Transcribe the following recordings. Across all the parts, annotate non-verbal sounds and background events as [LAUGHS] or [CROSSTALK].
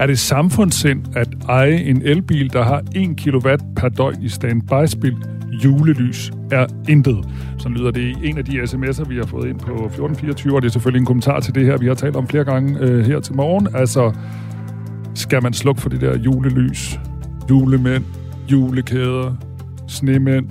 Er det samfundssind at eje en elbil, der har 1 kW per døgn i standby-spil? Julelys er intet. Så lyder det i en af de sms'er, vi har fået ind på 1424, og det er selvfølgelig en kommentar til det her, vi har talt om flere gange øh, her til morgen. Altså, skal man slukke for det der julelys? Julemænd, julekæder, snemænd,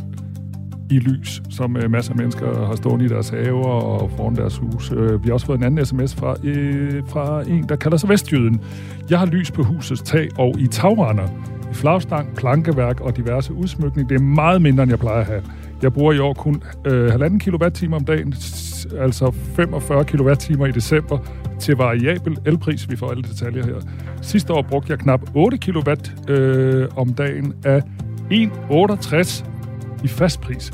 i lys, som øh, masser af mennesker har stående i deres haver og foran deres hus. Øh, vi har også fået en anden sms fra, øh, fra en, der kalder sig Vestjyden. Jeg har lys på husets tag og i tagrender. I flagstang, plankeværk og diverse udsmykning. Det er meget mindre, end jeg plejer at have. Jeg bruger i år kun øh, 1,5 kWh om dagen, altså 45 kWh i december, til variabel elpris. Vi får alle detaljer her. Sidste år brugte jeg knap 8 kW øh, om dagen af 1,68 i fast pris.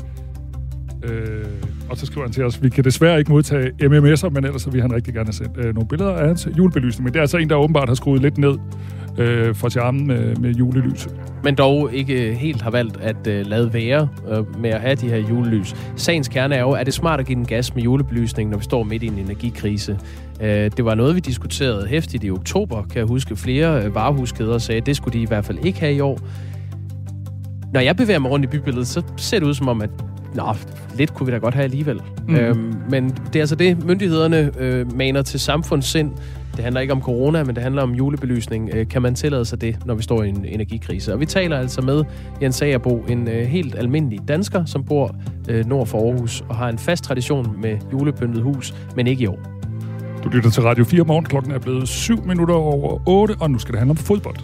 Øh, og så skriver han til os, vi kan desværre ikke modtage MMS'er, men ellers så vil han rigtig gerne have sendt øh, nogle billeder af hans julebelysning. Men det er altså en, der åbenbart har skruet lidt ned øh, for charmen med, med julelys. Men dog ikke øh, helt har valgt at øh, lade være øh, med at have de her julelys. Sagens kerne er jo, er det smart at give den gas med julebelysning, når vi står midt i en energikrise? Øh, det var noget, vi diskuterede hæftigt i oktober, kan jeg huske. Flere øh, varehuskæder sagde, at det skulle de i hvert fald ikke have i år. Når jeg bevæger mig rundt i bybilledet, så ser det ud som om, at Nå, lidt kunne vi da godt have alligevel. Mm. Øhm, men det er altså det, myndighederne øh, maner til samfundssind. Det handler ikke om corona, men det handler om julebelysning. Øh, kan man tillade sig det, når vi står i en energikrise? Og vi taler altså med Jens Agerbo, en øh, helt almindelig dansker, som bor øh, nord for Aarhus og har en fast tradition med julepyntet hus, men ikke i år. Du lytter til Radio 4 morgen. Klokken er blevet 7 minutter over 8, og nu skal det handle om fodbold.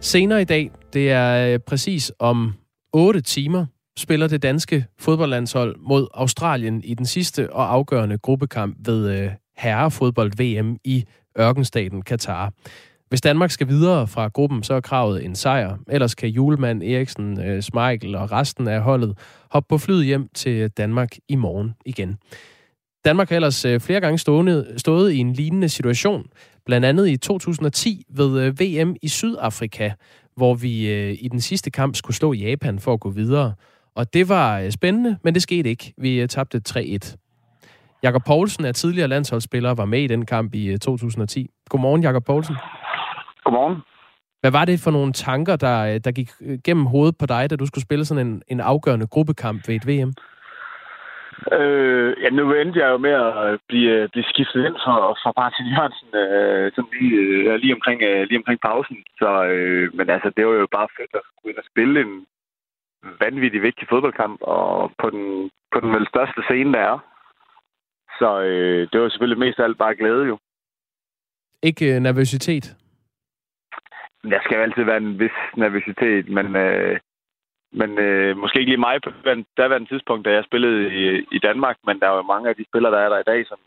Senere i dag, det er øh, præcis om 8 timer, spiller det danske fodboldlandshold mod Australien i den sidste og afgørende gruppekamp ved øh, herrefodbold-VM i ørkenstaten Katar. Hvis Danmark skal videre fra gruppen, så er kravet en sejr. Ellers kan julemand Eriksen, øh, Smeichel og resten af holdet hoppe på flyet hjem til Danmark i morgen igen. Danmark har ellers flere gange stående, stået i en lignende situation, blandt andet i 2010 ved VM i Sydafrika, hvor vi øh, i den sidste kamp skulle slå Japan for at gå videre. Og det var øh, spændende, men det skete ikke. Vi øh, tabte 3-1. Jakob Poulsen er tidligere landsholdsspiller og var med i den kamp i 2010. Godmorgen, Jakob Poulsen. Godmorgen. Hvad var det for nogle tanker, der, der gik gennem hovedet på dig, da du skulle spille sådan en, en afgørende gruppekamp ved et VM? Øh, ja, nu endte jeg jo med at blive, blive skiftet ind for, for Martin Jørgensen øh, sådan lige, øh, lige, omkring, øh, lige omkring pausen. Så, øh, men altså, det var jo bare fedt at gå ind og spille en vanvittig vigtig fodboldkamp, og på den, på den vel største scene, der er. Så øh, det var selvfølgelig mest af alt bare glæde jo. Ikke øh, nervøsitet? Der skal jo altid være en vis nervøsitet, men øh, men øh, måske ikke lige mig på daværende tidspunkt, da jeg spillede i, i Danmark, men der er jo mange af de spillere, der er der i dag, som,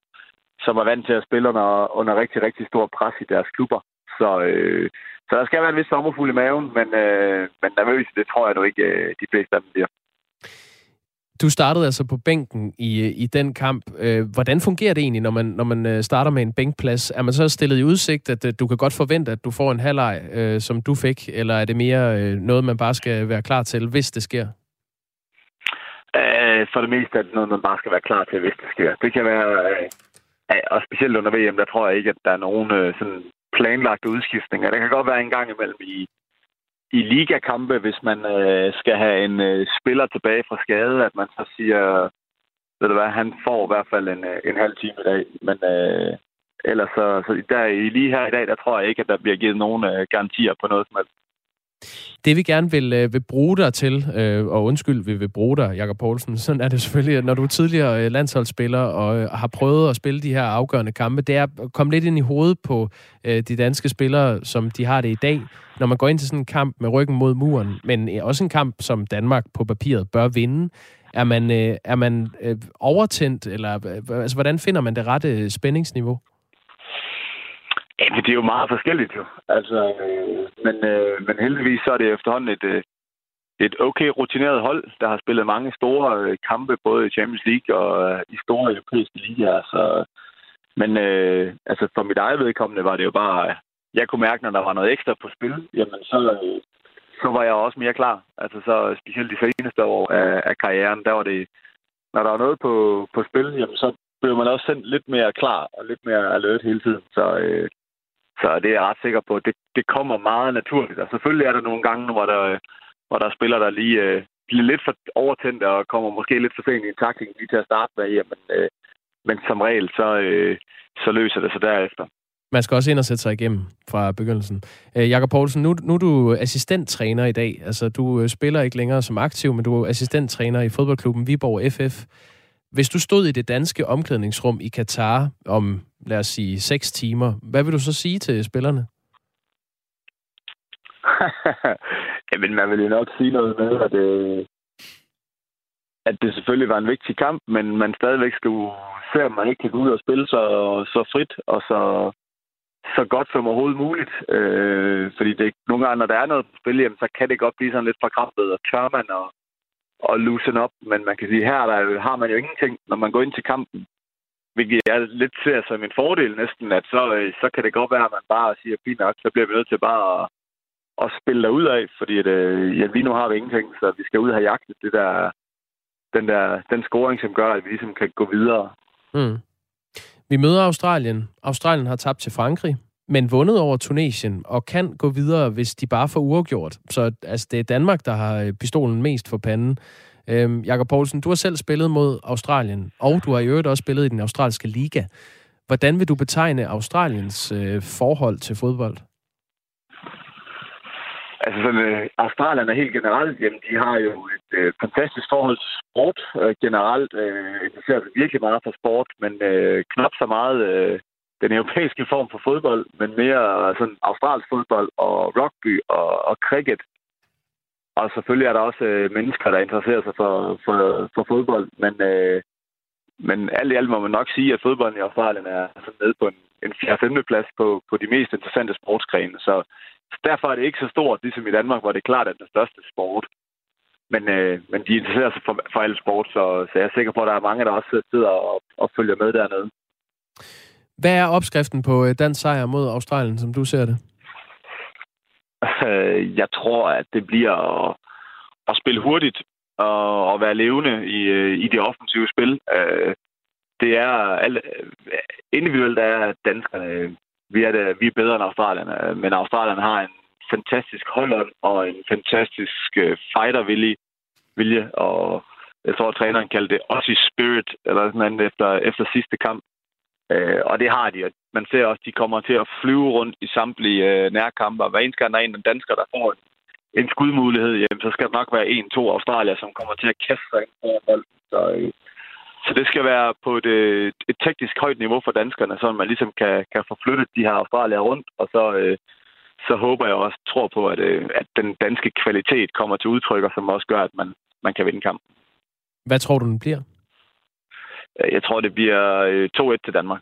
som er vant til at spille under, under rigtig, rigtig stor pres i deres klubber. Så, øh, så der skal være en vis sommerfuld i maven, men, øh, men nervøs, det tror jeg nu ikke, øh, de fleste af dem bliver. Du startede altså på bænken i, i den kamp. Øh, hvordan fungerer det egentlig, når man, når man øh, starter med en bænkplads? Er man så stillet i udsigt, at øh, du kan godt forvente, at du får en halvleg, øh, som du fik, eller er det mere øh, noget, man bare skal være klar til, hvis det sker? Øh, for det meste er det noget, man bare skal være klar til, hvis det sker. Det kan være, øh, og specielt under VM, der tror jeg ikke, at der er nogen øh, sådan planlagte udskiftninger. Det kan godt være en gang imellem i, i ligakampe, hvis man øh, skal have en øh, spiller tilbage fra skade, at man så siger, ved du hvad, han får i hvert fald en, øh, en halv time i dag. Men øh, ellers så, så der, lige her i dag, der tror jeg ikke, at der bliver givet nogen øh, garantier på noget som helst. Det vi gerne vil, øh, vil bruge dig til, øh, og undskyld, vi vil bruge dig, Jakob Poulsen, sådan er det selvfølgelig, når du er tidligere øh, landsholdsspiller og øh, har prøvet at spille de her afgørende kampe, det er at komme lidt ind i hovedet på øh, de danske spillere, som de har det i dag, når man går ind til sådan en kamp med ryggen mod muren, men øh, også en kamp, som Danmark på papiret bør vinde. Er man, øh, er man øh, overtændt, eller øh, altså, hvordan finder man det rette øh, spændingsniveau? Ja, men det er jo meget forskelligt jo. Altså, øh, men, øh, men heldigvis så er det efterhånden et, øh, et okay rutineret hold, der har spillet mange store øh, kampe, både i Champions League og øh, i store europæiske ligaer. Så, men øh, altså for mit eget vedkommende var det jo bare, jeg kunne mærke, når der var noget ekstra på spil, jamen så, øh, så var jeg også mere klar. Altså så specielt de seneste år af, af karrieren, der var det, når der var noget på, på spil, jamen så bliver man også sendt lidt mere klar og lidt mere alert hele tiden. Så, øh, så det er jeg ret sikker på. Det, det kommer meget naturligt. Og selvfølgelig er der nogle gange, hvor der, hvor der er spillere, der lige øh, bliver lidt for overtændte og kommer måske lidt for sent i en takling lige til at starte med. Jamen, øh, men som regel, så, øh, så løser det sig derefter. Man skal også ind og sætte sig igennem fra begyndelsen. Øh, Jakob Poulsen, nu, nu er du assistenttræner i dag. Altså, du øh, spiller ikke længere som aktiv, men du er assistenttræner i fodboldklubben Viborg FF. Hvis du stod i det danske omklædningsrum i Katar om, lad os sige, 6 timer, hvad vil du så sige til spillerne? [LAUGHS] Jamen, man vil jo nok sige noget med, at, øh, at det selvfølgelig var en vigtig kamp, men man stadigvæk skulle se, om man ikke kan gå ud og spille så, så frit og så, så godt som overhovedet muligt. Øh, fordi det, nogle gange, når der er noget på spil, jamen, så kan det godt blive sådan lidt forkrampet, og tør man og, og loosen op. Men man kan sige, her der har man jo ingenting, når man går ind til kampen. Hvilket jeg lidt ser som en fordel næsten, at så, øh, så kan det godt være, at man bare siger, fint nok, så bliver vi nødt til bare at, at spille ud af, fordi at, øh, ja, lige nu har vi ingenting, så vi skal ud og have jagtet det der, den, der, den scoring, som gør, at vi ligesom kan gå videre. Mm. Vi møder Australien. Australien har tabt til Frankrig, men vundet over Tunesien, og kan gå videre, hvis de bare får uafgjort. Så altså, det er Danmark, der har øh, pistolen mest for panden. Øhm, Jakob Poulsen, du har selv spillet mod Australien, og du har i øvrigt også spillet i den australske liga. Hvordan vil du betegne Australiens øh, forhold til fodbold? Altså sådan, øh, Australien er helt generelt, jamen de har jo et øh, fantastisk forhold til sport øh, generelt. Øh, interesserer sig virkelig meget for sport, men øh, knap så meget øh, den europæiske form for fodbold, men mere sådan australsk fodbold og rugby og, og cricket. Og selvfølgelig er der også øh, mennesker, der interesserer sig for, for, for fodbold, men, øh, men alt i alt må man nok sige, at fodbolden i Australien er sådan nede på en, en 4. plads på, på de mest interessante sportsgrene. Så derfor er det ikke så stort, ligesom i Danmark, hvor det er klart er den største sport. Men, øh, men de interesserer sig for, for alle sport, så, så jeg er sikker på, at der er mange, der også sidder og, og følger med dernede. Hvad er opskriften på øh, dansk sejr mod Australien, som du ser det? Øh, jeg tror, at det bliver at, at spille hurtigt og, og være levende i, øh, i det offensive spil. Det er alt, individuelt er danskerne vi er, det, vi er bedre end Australien, men Australien har en fantastisk holdånd og en fantastisk fightervilje, vilje, og jeg tror, at træneren kaldte det Aussie Spirit, eller sådan noget, efter, efter sidste kamp. Øh, og det har de. Man ser også, at de kommer til at flyve rundt i samtlige øh, nærkampe. Hver eneste gang der er en dansker, der får en, skudmulighed, jamen, så skal det nok være en-to australier, som kommer til at kaste sig ind på bolden. Så, øh, så det skal være på et, øh, et teknisk højt niveau for danskerne, så man ligesom kan, kan få flyttet de her australier rundt, og så, øh, så håber jeg også, tror på, at, øh, at den danske kvalitet kommer til udtryk, og som også gør, at man, man kan vinde kampen. Hvad tror du, den bliver? Jeg tror, det bliver 2-1 øh, til Danmark.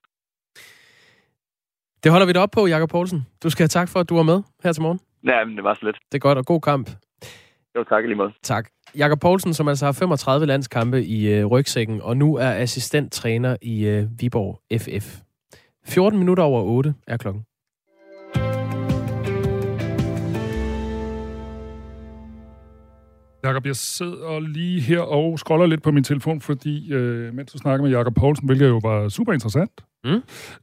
Det holder vi da op på, Jakob Poulsen. Du skal have tak for, at du var med her til morgen. Ja, men det var så lidt. Det er godt, og god kamp. Jo, tak lige måde. Tak. Jakob Poulsen, som altså har 35 landskampe i øh, rygsækken, og nu er assistenttræner i øh, Viborg FF. 14 minutter over 8 er klokken. Jakob, jeg sidder lige her og scroller lidt på min telefon, fordi øh, mens du snakker med Jakob Poulsen, hvilket jo var super interessant, mm.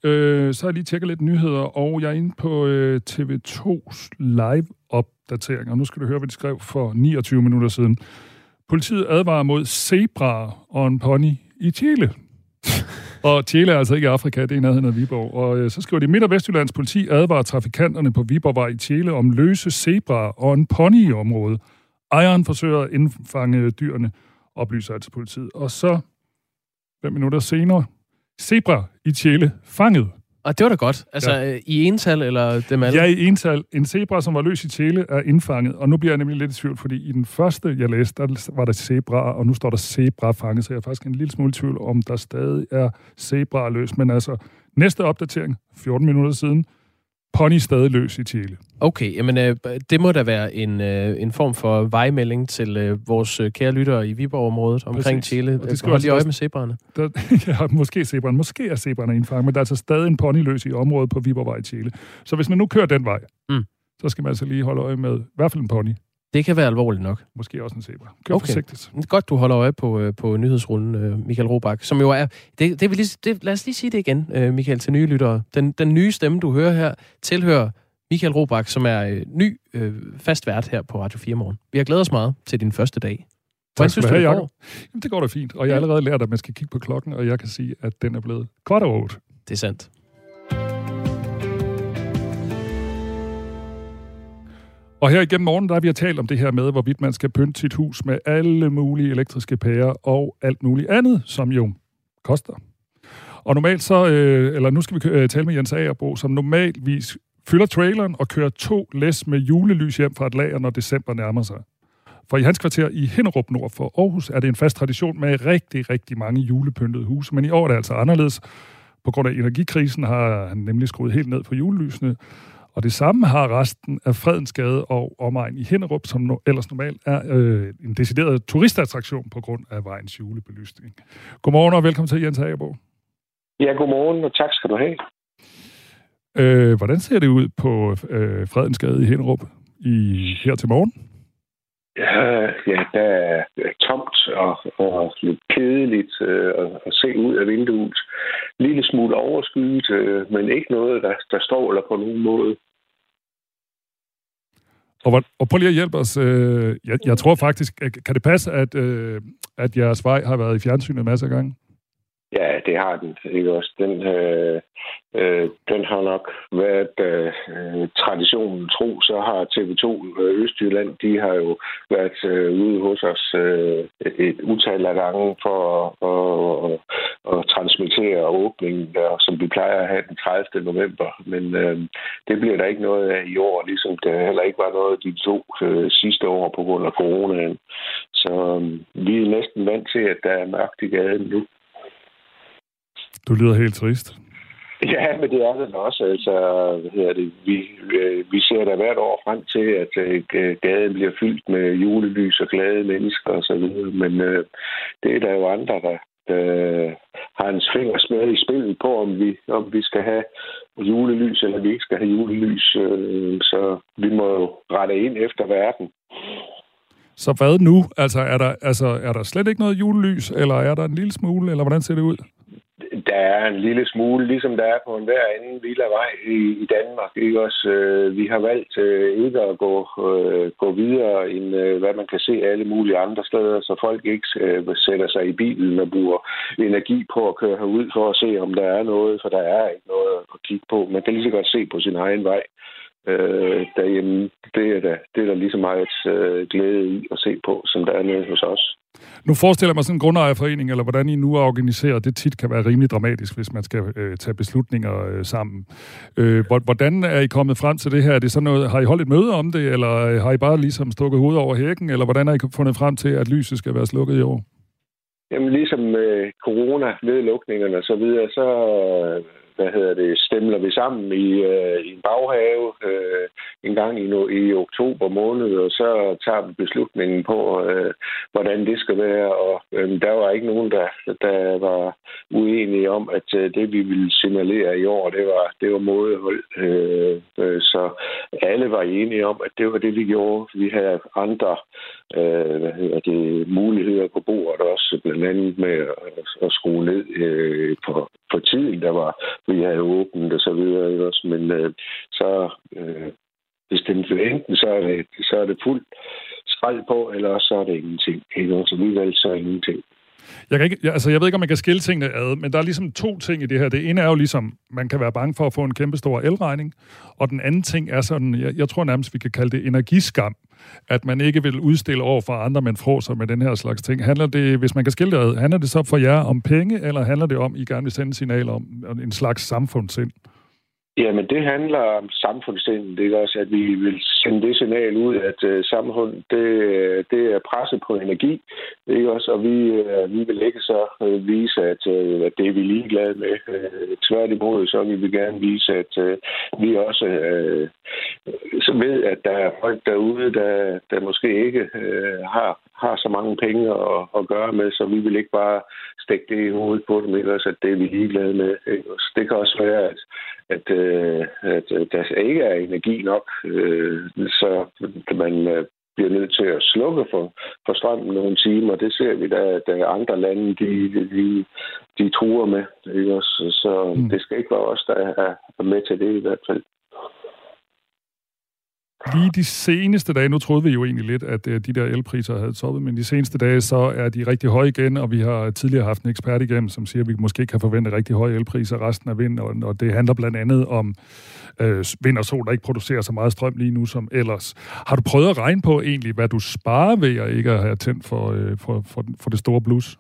øh, så har jeg lige tjekket lidt nyheder, og jeg er inde på øh, TV2's live-opdatering, og nu skal du høre, hvad de skrev for 29 minutter siden. Politiet advarer mod zebra og en pony i Chile. [LAUGHS] og Chile er altså ikke Afrika, det er i nærheden af Viborg. Og øh, så skriver de, Midt- og Vestjyllands politi advarer trafikanterne på Viborgvej i Chile om løse zebra og en pony i området. Ejeren forsøger at indfange dyrene, oplyser altså politiet. Og så, fem minutter senere, zebra i Chile fanget. Og det var da godt. Altså ja. Øh, i ental eller dem alle? Ja, i ental. En zebra, som var løs i Chile, er indfanget. Og nu bliver jeg nemlig lidt i tvivl, fordi i den første, jeg læste, der var der zebra, og nu står der zebra fanget, så jeg er faktisk en lille smule i tvivl, om der stadig er zebra løs. Men altså, næste opdatering, 14 minutter siden, pony stadig løs i Chile. Okay, jamen øh, det må da være en, øh, en form for vejmelding til øh, vores øh, kære lyttere i Viborg-området omkring Præcis. Chile. Det skal Hold lige øje med zebraerne. Der, [LAUGHS] ja, måske zebraerne. Måske er zebraerne indfanget, men der er altså stadig en pony løs i området på Viborgvej i Chile. Så hvis man nu kører den vej, mm. så skal man altså lige holde øje med i hvert fald en pony Det kan være alvorligt nok. Måske også en zebra. Kør Okay. forsigtigt. Godt, du holder øje på, øh, på nyhedsrullen, øh, Michael Robach, som jo er... Det, det vil lige, det, lad os lige sige det igen, øh, Michael, til nye lyttere. Den, den nye stemme, du hører her, tilhører Michael Robach, som er ny øh, fastvært her på Radio 4 Morgen. Vi har glædet os meget til din første dag. Hvordan synes du det går? Jamen, det går da fint. Og jeg har allerede lært, at man skal kigge på klokken, og jeg kan sige, at den er blevet kvart over otte. Det er sandt. Og her igennem morgen, der har vi talt om det her med, hvorvidt man skal pynte sit hus med alle mulige elektriske pærer og alt muligt andet, som jo koster. Og normalt så, øh, eller nu skal vi øh, tale med Jens Agerbo, som normalvis fylder traileren og kører to læs med julelys hjem fra et lager, når december nærmer sig. For i hans kvarter i Hinderup nord for Aarhus er det en fast tradition med rigtig, rigtig mange julepyntede huse. Men i år er det altså anderledes. På grund af energikrisen har han nemlig skruet helt ned på julelysene. Og det samme har resten af Fredensgade og omegn i Hinderup, som no, ellers normalt er øh, en decideret turistattraktion på grund af vejens julebelysning. Godmorgen og velkommen til Jens Hagerbo. Ja, godmorgen, og tak skal du have. Øh, hvordan ser det ud på øh, Fredensgade i Hinderup i, her til morgen? Ja, ja der er tomt og, og lidt kedeligt øh, at, se ud af vinduet. Lille smule overskyet, øh, men ikke noget, der, der stråler på nogen måde. Og, og prøv lige at hjælpe os. Øh, jeg, jeg tror faktisk, kan det passe, at, øh, at jeres vej har været i fjernsynet masser af gange? Ja, det har den, ikke også? Den, øh, øh, den har nok været øh, traditionen tro. Så har TV2 øh, Østjylland, de har jo været øh, ude hos os øh, et, et utal af gange for at, at, transmittere åbningen, der, som vi plejer at have den 30. november. Men øh, det bliver der ikke noget af i år, ligesom der heller ikke var noget de to øh, sidste år på grund af coronaen. Så øh, vi er næsten vant til, at der er mørkt i gaden nu. Du lyder helt trist. Ja, men det er det også. Altså, hvad hedder det? Vi, øh, vi ser da hvert år frem til, at øh, gaden bliver fyldt med julelys og glade mennesker og så videre. Men øh, det er der jo andre, der, øh, har en fingers med i spillet på, om vi, om vi skal have julelys, eller vi ikke skal have julelys. Øh, så vi må jo rette ind efter verden. Så hvad nu? Altså er, der, altså, er der slet ikke noget julelys, eller er der en lille smule, eller hvordan ser det ud? Er en lille smule, ligesom der er på enhver anden villavej i, i Danmark. Ikke også? Øh, vi har valgt øh, ikke at gå, øh, gå videre end øh, hvad man kan se alle mulige andre steder, så folk ikke øh, sætter sig i bilen og bruger energi på at køre herud for at se, om der er noget, for der er ikke noget at kigge på. Man kan lige så godt se på sin egen vej øh, derhjemme. Det er, der, det er der lige så meget øh, glæde i at se på, som der er nede hos os. Nu forestiller jeg mig sådan en grundejerforening, eller hvordan I nu er organiseret, det tit kan være rimelig dramatisk, hvis man skal øh, tage beslutninger øh, sammen. Øh, hvor- hvordan er I kommet frem til det her? Er det sådan noget, har I holdt et møde om det, eller øh, har I bare ligesom stukket hovedet over hækken, eller hvordan har I fundet frem til, at lyset skal være slukket i år? Jamen ligesom med corona, nedlukningerne og så videre, så øh, hvad hedder det, stemler vi sammen i, øh, i en baghave øh, en gang i, no, i oktober måned, og så tager vi beslutningen på, øh, hvordan det skal være. Og øh, der var ikke nogen, der, der var uenige om, at øh, det, vi ville signalere i år, det var, det var mådehold. Øh, øh, så alle var enige om, at det var det, vi gjorde. Vi havde andre hvad hedder det, muligheder på bordet også, blandt andet med at, skrue ned på, på tiden, der var, vi havde åbent og så videre. Også? Men så øh, bestemt ved enten, så er, det, så er det fuld skrald på, eller så er det ingenting. Ikke? Så vi valgte så ingenting. Jeg, kan ikke, jeg, altså, jeg ved ikke, om man kan skille tingene ad, men der er ligesom to ting i det her. Det ene er jo ligesom, man kan være bange for at få en kæmpe stor elregning, og den anden ting er sådan, jeg, jeg tror nærmest, vi kan kalde det energiskam, at man ikke vil udstille over for andre, men fråser med den her slags ting. Handler det, hvis man kan skille det ad, handler det så for jer om penge, eller handler det om, I gerne vil sende signaler om en slags samfundssind? Jamen, det handler om samfundssindet, ikke også? At vi vil sende det signal ud, at uh, samfund, det, øh, det er presset på energi, ikke også? Og vi, uh, vi vil ikke så uh, vise, at, uh, at det er vi ligeglade med. Uh, tværtimod, så vil vi gerne vise, at uh, vi også uh, så ved, at der er folk derude, der, der måske ikke uh, har, har så mange penge at, at gøre med, så vi vil ikke bare stikke det i hovedet på dem, ikke også? At det er vi ligeglade med. Ikke også? Det kan også være, at at, øh, at der ikke er energi nok, øh, så man øh, bliver nødt til at slukke for, for strømmen nogle timer. Det ser vi, da, da andre lande, de, de, de truer med. Ikke også? Så mm. det skal ikke være os, der er med til det i hvert fald. Lige de seneste dage, nu troede vi jo egentlig lidt, at øh, de der elpriser havde toppet, men de seneste dage, så er de rigtig høje igen, og vi har tidligere haft en ekspert igennem, som siger, at vi måske kan forvente rigtig høje elpriser resten af vinteren, og det handler blandt andet om øh, vind og sol, der ikke producerer så meget strøm lige nu som ellers. Har du prøvet at regne på egentlig, hvad du sparer ved at ikke have tændt for, øh, for, for, for det store blus?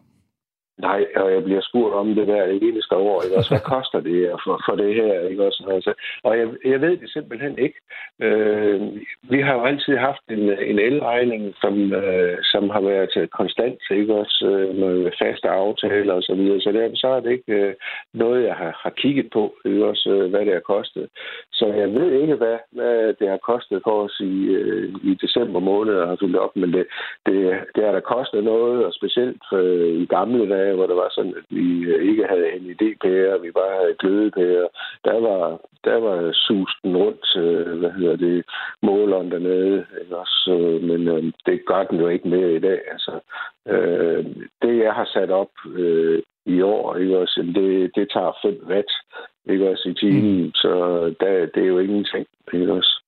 Nej, og jeg bliver spurgt om det hver eneste år. Ikke? Også, hvad koster det for, for det her? Ikke? Også, altså, og jeg, jeg ved det simpelthen ikke. Øh, vi har jo altid haft en, en elregning, som, øh, som har været konstant, ikke? Også, øh, med faste aftaler og så videre. Så derfor så er det ikke øh, noget, jeg har, har kigget på, ikke? Også, øh, hvad det har kostet. Så jeg ved ikke, hvad, hvad det har kostet for os i, øh, i december måned at have fyldt op, men det, det, det har da kostet noget, og specielt øh, i gamle dage, hvor det var sådan, at vi øh, ikke havde en idépære, vi bare havde glødepære. Der var, der var susten rundt, øh, hvad hedder det, måleren dernede. Ikke også? Men øh, det gør den jo ikke mere i dag. Altså, øh, det, jeg har sat op øh, i år, ikke også, det, det tager 5 watt ikke også, i timen, mm. så der, det er jo ingenting. Ikke også?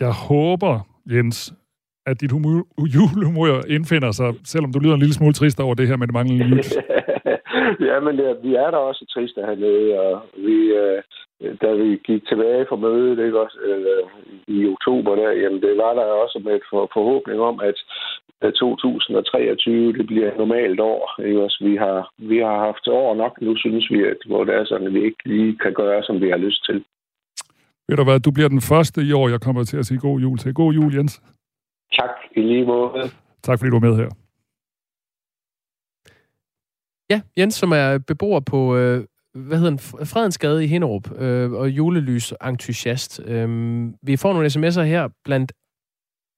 Jeg håber, Jens, at dit humor, julehumor indfinder sig, selvom du lyder en lille smule trist over det her med det manglende lys. [LAUGHS] ja, men ja, vi er da også triste hernede, og vi, øh, da vi gik tilbage fra mødet ikke også, øh, i oktober, der, jamen det var der også med for, forhåbning om, at 2023 det bliver et normalt år. Ikke også? Vi, har, vi har haft år nok nu, synes vi, at, hvor det er sådan, at vi ikke lige kan gøre, som vi har lyst til. Ved du hvad, du bliver den første i år, jeg kommer til at sige god jul til. God jul, Jens. Tak, i lige måde. Tak fordi du var med her. Ja, Jens, som er beboer på øh, hvad hedder den, Fredensgade i Hinderup, øh, og julelys-entusiast. Øh, vi får nogle sms'er her, blandt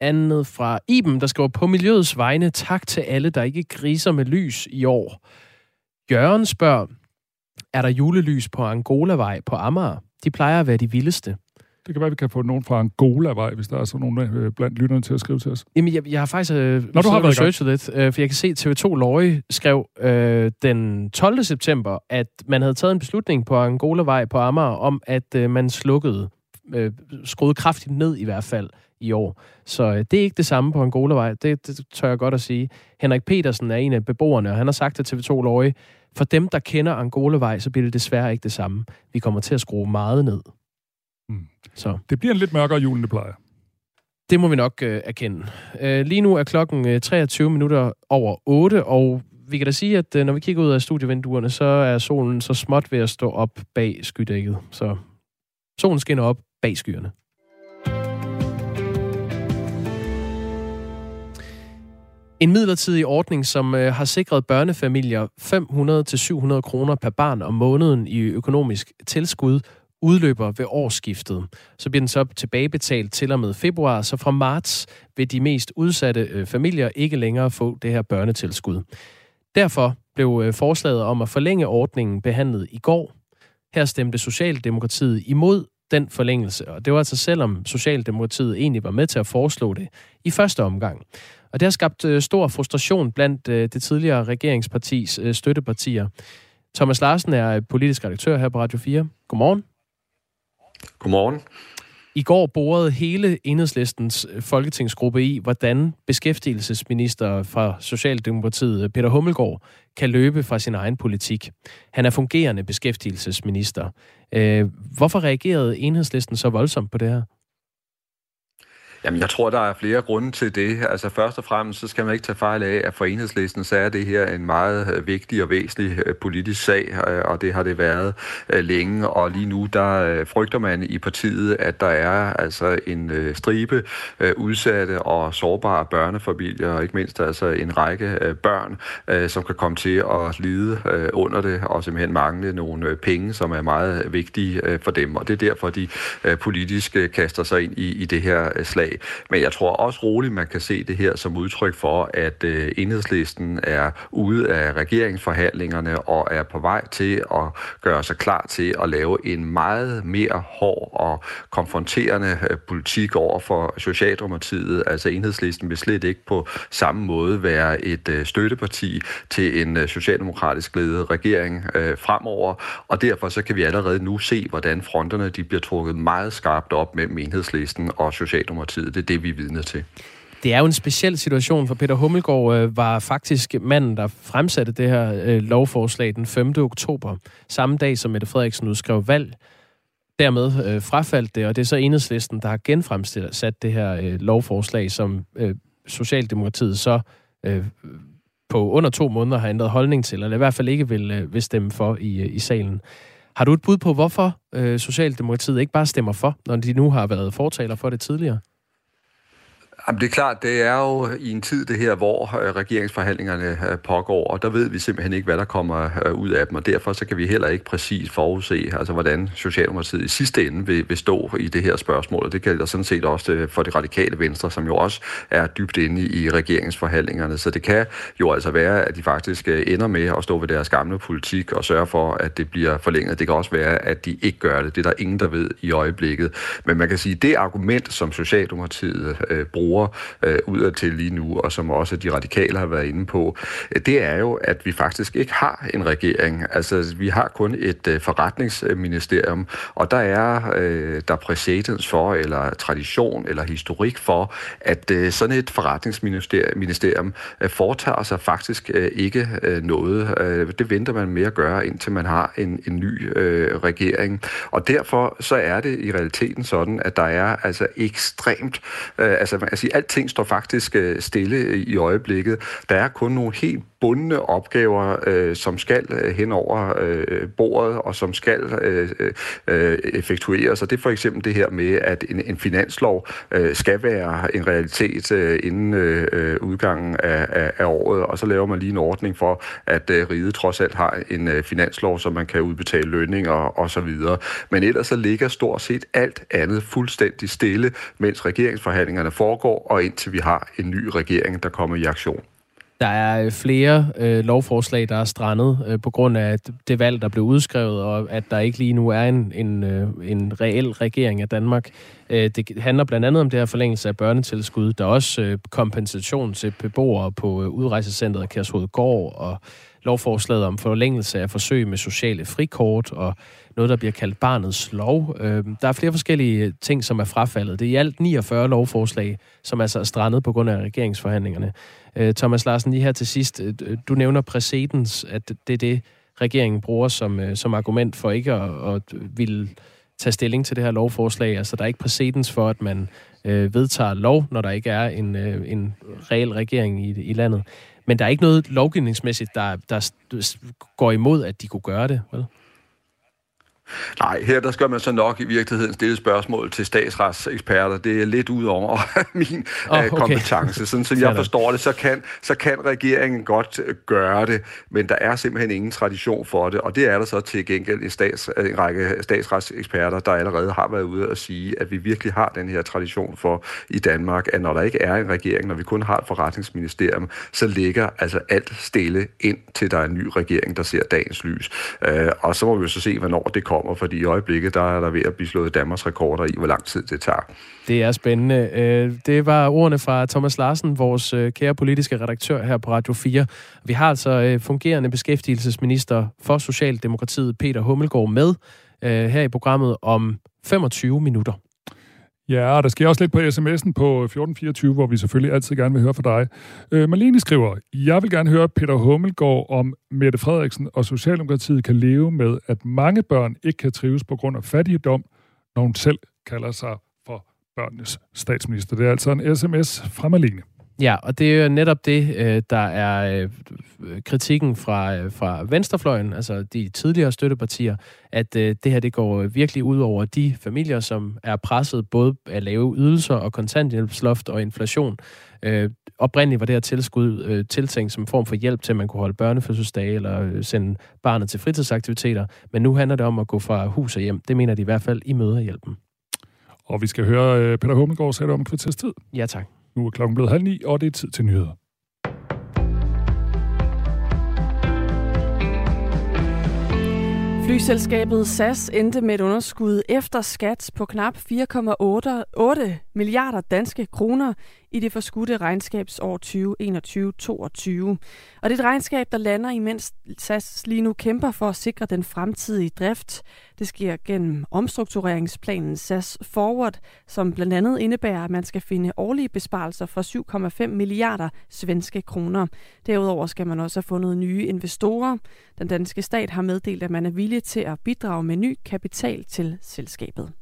andet fra Iben, der skriver på miljøets vegne, tak til alle, der ikke griser med lys i år. Jørgen spørger, er der julelys på Angolavej på Amager? De plejer at være de vildeste. Det kan være, vi kan få nogen fra Angola-vej, hvis der er sådan nogen øh, blandt lytterne til at skrive til os. Jamen, jeg, jeg har faktisk øh, Nå, du har researchet lidt, øh, for jeg kan se, at TV2 Løje skrev øh, den 12. september, at man havde taget en beslutning på Angola-vej på Amager om, at øh, man slukkede, øh, skruede kraftigt ned i hvert fald i år. Så øh, det er ikke det samme på Angola-vej. Det, det tør jeg godt at sige. Henrik Petersen er en af beboerne, og han har sagt til TV2 Løje, for dem, der kender Angola-vej, så bliver det desværre ikke det samme. Vi kommer til at skrue meget ned. Mm. Så. Det bliver en lidt mørkere jul, end det plejer. Det må vi nok øh, erkende. Øh, lige nu er klokken øh, 23 minutter over 8, og vi kan da sige, at øh, når vi kigger ud af studievinduerne, så er solen så småt ved at stå op bag skydækket. Så solen skinner op bag skyerne. En midlertidig ordning, som øh, har sikret børnefamilier 500-700 kroner per barn om måneden i økonomisk tilskud, udløber ved årsskiftet. Så bliver den så tilbagebetalt til og med februar, så fra marts vil de mest udsatte øh, familier ikke længere få det her børnetilskud. Derfor blev øh, forslaget om at forlænge ordningen behandlet i går. Her stemte Socialdemokratiet imod den forlængelse, og det var altså selvom Socialdemokratiet egentlig var med til at foreslå det i første omgang. Og det har skabt øh, stor frustration blandt det tidligere regeringspartis støttepartier. Thomas Larsen er politisk redaktør her på Radio 4. Godmorgen. Godmorgen. I går borede hele enhedslistens øh, folketingsgruppe i, hvordan beskæftigelsesminister fra Socialdemokratiet, øh, Peter Hummelgaard, kan løbe fra sin egen politik. Han er fungerende beskæftigelsesminister. Øh, hvorfor reagerede enhedslisten så voldsomt på det her? Jamen, jeg tror, der er flere grunde til det. Altså, først og fremmest, så skal man ikke tage fejl af, at for enhedslisten, så er det her en meget øh, vigtig og væsentlig øh, politisk sag, øh, og det har det været længe. Og lige nu, der frygter man i partiet, at der er altså en stribe udsatte og sårbare børnefamilier, og ikke mindst altså en række børn, som kan komme til at lide under det, og simpelthen mangle nogle penge, som er meget vigtige for dem. Og det er derfor, de politisk kaster sig ind i, i det her slag men jeg tror også roligt, man kan se det her som udtryk for, at øh, enhedslisten er ude af regeringsforhandlingerne og er på vej til at gøre sig klar til at lave en meget mere hård og konfronterende øh, politik over for Socialdemokratiet. Altså enhedslisten vil slet ikke på samme måde være et øh, støtteparti til en øh, socialdemokratisk ledet regering øh, fremover, og derfor så kan vi allerede nu se, hvordan fronterne de bliver trukket meget skarpt op mellem enhedslisten og Socialdemokratiet. Det er det, vi er vidne til. Det er jo en speciel situation, for Peter Hummelgaard øh, var faktisk manden, der fremsatte det her øh, lovforslag den 5. oktober, samme dag som Mette Frederiksen udskrev valg. Dermed øh, frafaldt det, og det er så enhedslisten, der har genfremsat det her øh, lovforslag, som øh, Socialdemokratiet så øh, på under to måneder har ændret holdning til, eller i hvert fald ikke vil, øh, vil stemme for i, øh, i salen. Har du et bud på, hvorfor øh, Socialdemokratiet ikke bare stemmer for, når de nu har været fortaler for det tidligere? Jamen, det er klart, det er jo i en tid det her, hvor øh, regeringsforhandlingerne øh, pågår, og der ved vi simpelthen ikke, hvad der kommer øh, ud af dem, og derfor så kan vi heller ikke præcis forudse, altså hvordan Socialdemokratiet i sidste ende vil, vil stå i det her spørgsmål, og det gælder sådan set også for det radikale venstre, som jo også er dybt inde i regeringsforhandlingerne, så det kan jo altså være, at de faktisk ender med at stå ved deres gamle politik og sørge for, at det bliver forlænget. Det kan også være, at de ikke gør det. Det er der ingen, der ved i øjeblikket. Men man kan sige, at det argument, som Socialdemokratiet øh, bruger, bruger øh, udad til lige nu, og som også de radikale har været inde på, øh, det er jo, at vi faktisk ikke har en regering. Altså, vi har kun et øh, forretningsministerium, og der er øh, der præcedens for, eller tradition, eller historik for, at øh, sådan et forretningsministerium øh, foretager sig faktisk øh, ikke øh, noget. Øh, det venter man med at gøre, indtil man har en, en ny øh, regering. Og derfor så er det i realiteten sådan, at der er altså ekstremt, øh, altså altså sige, alting står faktisk øh, stille øh, i øjeblikket. Der er kun nogle helt bundne opgaver, øh, som skal øh, hen over øh, bordet, og som skal øh, øh, effektueres. Og det er for eksempel det her med, at en, en finanslov øh, skal være en realitet øh, inden øh, udgangen af, af, af året, og så laver man lige en ordning for, at øh, riget trods alt har en øh, finanslov, så man kan udbetale lønninger og så videre. Men ellers så ligger stort set alt andet fuldstændig stille, mens regeringsforhandlingerne foregår, og indtil vi har en ny regering, der kommer i aktion. Der er øh, flere øh, lovforslag, der er strandet øh, på grund af det valg, der blev udskrevet, og at der ikke lige nu er en, en, øh, en reel regering af Danmark. Øh, det handler blandt andet om det her forlængelse af børnetilskud. Der er også øh, kompensation til beboere på øh, udrejsecentret Kærshovedgård, og lovforslaget om forlængelse af forsøg med sociale frikort, og noget, der bliver kaldt barnets lov. Øh, der er flere forskellige ting, som er frafaldet. Det er i alt 49 lovforslag, som altså er strandet på grund af regeringsforhandlingerne. Øh, Thomas Larsen, lige her til sidst. Øh, du nævner præcedens, at det er det, regeringen bruger som, øh, som argument for ikke at, at ville tage stilling til det her lovforslag. Altså, der er ikke præcedens for, at man øh, vedtager lov, når der ikke er en, øh, en reel regering i, i landet. Men der er ikke noget lovgivningsmæssigt, der, der går imod, at de kunne gøre det, vel? Nej, her der skal man så nok i virkeligheden stille spørgsmål til statsretseksperter. Det er lidt ud over [LAUGHS] min oh, okay. kompetence. Sådan som jeg forstår det, så kan, så kan regeringen godt øh, gøre det, men der er simpelthen ingen tradition for det, og det er der så til gengæld en, stats, en række statsretseksperter, der allerede har været ude og sige, at vi virkelig har den her tradition for i Danmark, at når der ikke er en regering, når vi kun har et forretningsministerium, så ligger altså alt stille ind til der er en ny regering, der ser dagens lys. Øh, og så må vi jo så se, hvornår det kommer kommer, fordi i øjeblikket, der er der ved at blive slået Danmarks rekorder i, hvor lang tid det tager. Det er spændende. Øh, det var ordene fra Thomas Larsen, vores øh, kære politiske redaktør her på Radio 4. Vi har altså øh, fungerende beskæftigelsesminister for Socialdemokratiet, Peter Hummelgaard, med her i programmet om 25 minutter. Ja, og der sker også lidt på sms'en på 1424, hvor vi selvfølgelig altid gerne vil høre fra dig. Øh, Malene skriver, jeg vil gerne høre Peter Hummelgaard om Mette Frederiksen og Socialdemokratiet kan leve med, at mange børn ikke kan trives på grund af fattigdom, når hun selv kalder sig for børnenes statsminister. Det er altså en sms fra Malene. Ja, og det er jo netop det, øh, der er øh, kritikken fra, øh, fra venstrefløjen, altså de tidligere støttepartier, at det her det går virkelig ud over de familier, som er presset både af lave ydelser og kontanthjælpsloft og inflation. oprindeligt var det her tilskud tiltænkt som form for hjælp til, at man kunne holde børnefødselsdage eller sende barnet til fritidsaktiviteter, men nu handler det om at gå fra hus og hjem. Det mener de i hvert fald i møderhjælpen. Og vi skal høre øh, Peter Hummelgaard sætte om kvarters tid. Ja, tak. Nu er klokken blevet halv ni, og det er tid til nyheder. Flyselskabet SAS endte med et underskud efter skat på knap 4,8 milliarder danske kroner i det forskudte regnskabsår 2021-2022. Og det er et regnskab, der lander imens SAS lige nu kæmper for at sikre den fremtidige drift. Det sker gennem omstruktureringsplanen SAS Forward, som blandt andet indebærer, at man skal finde årlige besparelser for 7,5 milliarder svenske kroner. Derudover skal man også have fundet nye investorer. Den danske stat har meddelt, at man er villig til at bidrage med ny kapital til selskabet.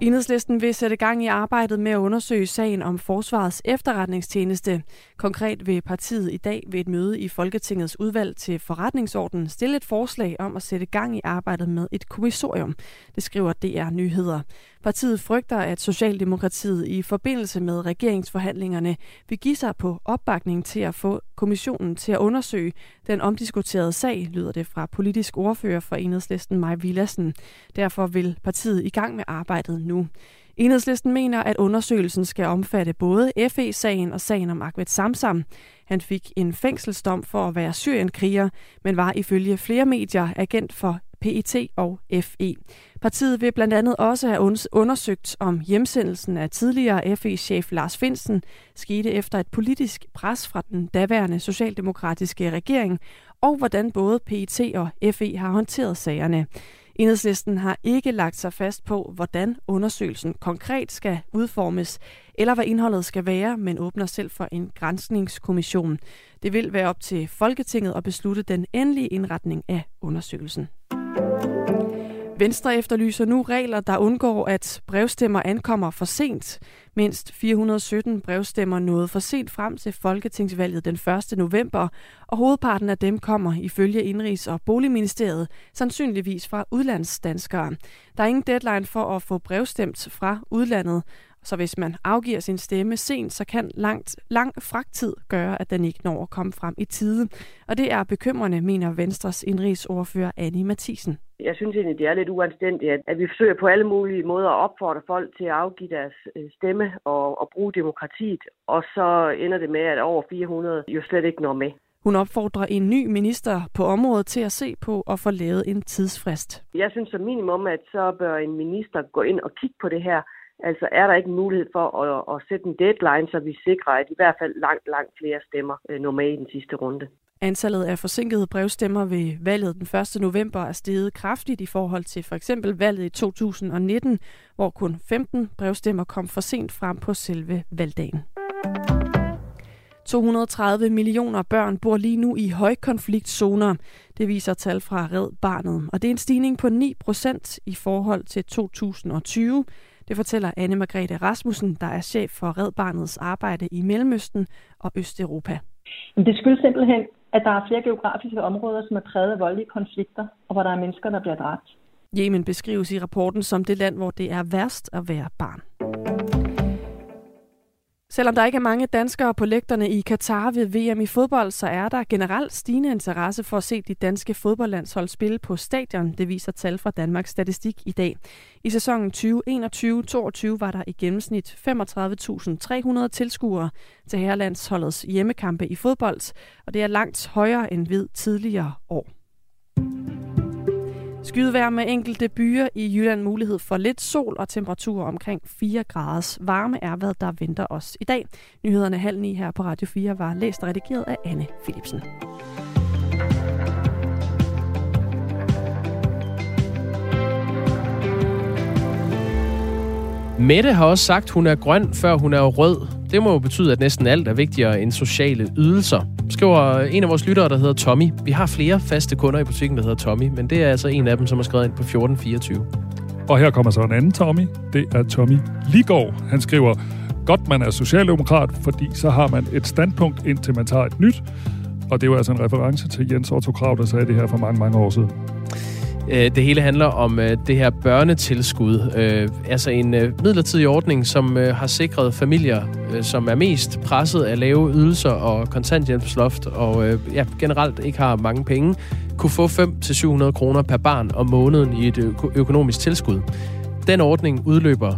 Enhedslisten vil sætte gang i arbejdet med at undersøge sagen om Forsvarets efterretningstjeneste. Konkret vil partiet i dag ved et møde i Folketingets udvalg til forretningsordenen stille et forslag om at sætte gang i arbejdet med et kommissorium. Det skriver DR Nyheder. Partiet frygter, at Socialdemokratiet i forbindelse med regeringsforhandlingerne vil give sig på opbakning til at få kommissionen til at undersøge den omdiskuterede sag, lyder det fra politisk ordfører for Enhedslisten Maj Villassen. Derfor vil partiet i gang med arbejdet nu. Enhedslisten mener, at undersøgelsen skal omfatte både FE-sagen og sagen om Ahmed Samsam. Han fik en fængselsdom for at være syrienkriger, men var ifølge flere medier agent for PET og FE. Partiet vil blandt andet også have undersøgt, om hjemsendelsen af tidligere FE-chef Lars Finsen skete efter et politisk pres fra den daværende socialdemokratiske regering, og hvordan både PET og FE har håndteret sagerne. Enhedslisten har ikke lagt sig fast på, hvordan undersøgelsen konkret skal udformes, eller hvad indholdet skal være, men åbner selv for en grænsningskommission. Det vil være op til Folketinget at beslutte den endelige indretning af undersøgelsen. Venstre efterlyser nu regler, der undgår, at brevstemmer ankommer for sent. Mindst 417 brevstemmer nåede for sent frem til Folketingsvalget den 1. november, og hovedparten af dem kommer ifølge Indrigs- og Boligministeriet sandsynligvis fra udlandsdanskere. Der er ingen deadline for at få brevstemt fra udlandet, så hvis man afgiver sin stemme sent, så kan langt, lang fragtid gøre, at den ikke når at komme frem i tide. Og det er bekymrende, mener Venstres indrigsordfører Annie Mathisen. Jeg synes egentlig, det er lidt uanstændigt, at, at vi forsøger på alle mulige måder at opfordre folk til at afgive deres øh, stemme og, og bruge demokratiet, og så ender det med, at over 400 jo slet ikke når med. Hun opfordrer en ny minister på området til at se på og få lavet en tidsfrist. Jeg synes som minimum, at så bør en minister gå ind og kigge på det her, Altså er der ikke mulighed for at, at sætte en deadline, så vi sikrer, at i hvert fald langt, langt flere stemmer øh, når med i den sidste runde. Antallet af forsinkede brevstemmer ved valget den 1. november er steget kraftigt i forhold til for eksempel valget i 2019, hvor kun 15 brevstemmer kom for sent frem på selve valgdagen. 230 millioner børn bor lige nu i højkonfliktzoner. Det viser tal fra Red Barnet, og det er en stigning på 9 procent i forhold til 2020. Det fortæller Anne Margrethe Rasmussen, der er chef for Red Barnets arbejde i Mellemøsten og Østeuropa. Det skyldes simpelthen, at der er flere geografiske områder, som er præget af voldelige konflikter, og hvor der er mennesker, der bliver dræbt. Yemen beskrives i rapporten som det land, hvor det er værst at være barn. Selvom der ikke er mange danskere på lægterne i Katar ved VM i fodbold, så er der generelt stigende interesse for at se de danske fodboldlandshold spille på stadion. Det viser tal fra Danmarks Statistik i dag. I sæsonen 2021-22 var der i gennemsnit 35.300 tilskuere til herrelandsholdets hjemmekampe i fodbold, og det er langt højere end ved tidligere år. Skydevær med enkelte byer i Jylland mulighed for lidt sol og temperaturer omkring 4 graders varme er, hvad der venter os i dag. Nyhederne halv ni her på Radio 4 var læst og redigeret af Anne Philipsen. Mette har også sagt, hun er grøn, før hun er rød. Det må jo betyde, at næsten alt er vigtigere end sociale ydelser. Skriver en af vores lyttere, der hedder Tommy. Vi har flere faste kunder i butikken, der hedder Tommy, men det er altså en af dem, som har skrevet ind på 1424. Og her kommer så en anden Tommy. Det er Tommy Ligård. Han skriver, godt man er socialdemokrat, fordi så har man et standpunkt, indtil man tager et nyt. Og det var altså en reference til Jens Otto Krav, der sagde det her for mange, mange år siden. Øh, det hele handler om øh, det her børnetilskud. Øh, altså en midlertidig ordning, som har sikret familier, som er mest presset af lave ydelser og kontanthjælpsloft, og ja, generelt ikke har mange penge, kunne få 500-700 kroner per barn om måneden i et økonomisk tilskud. Den ordning udløber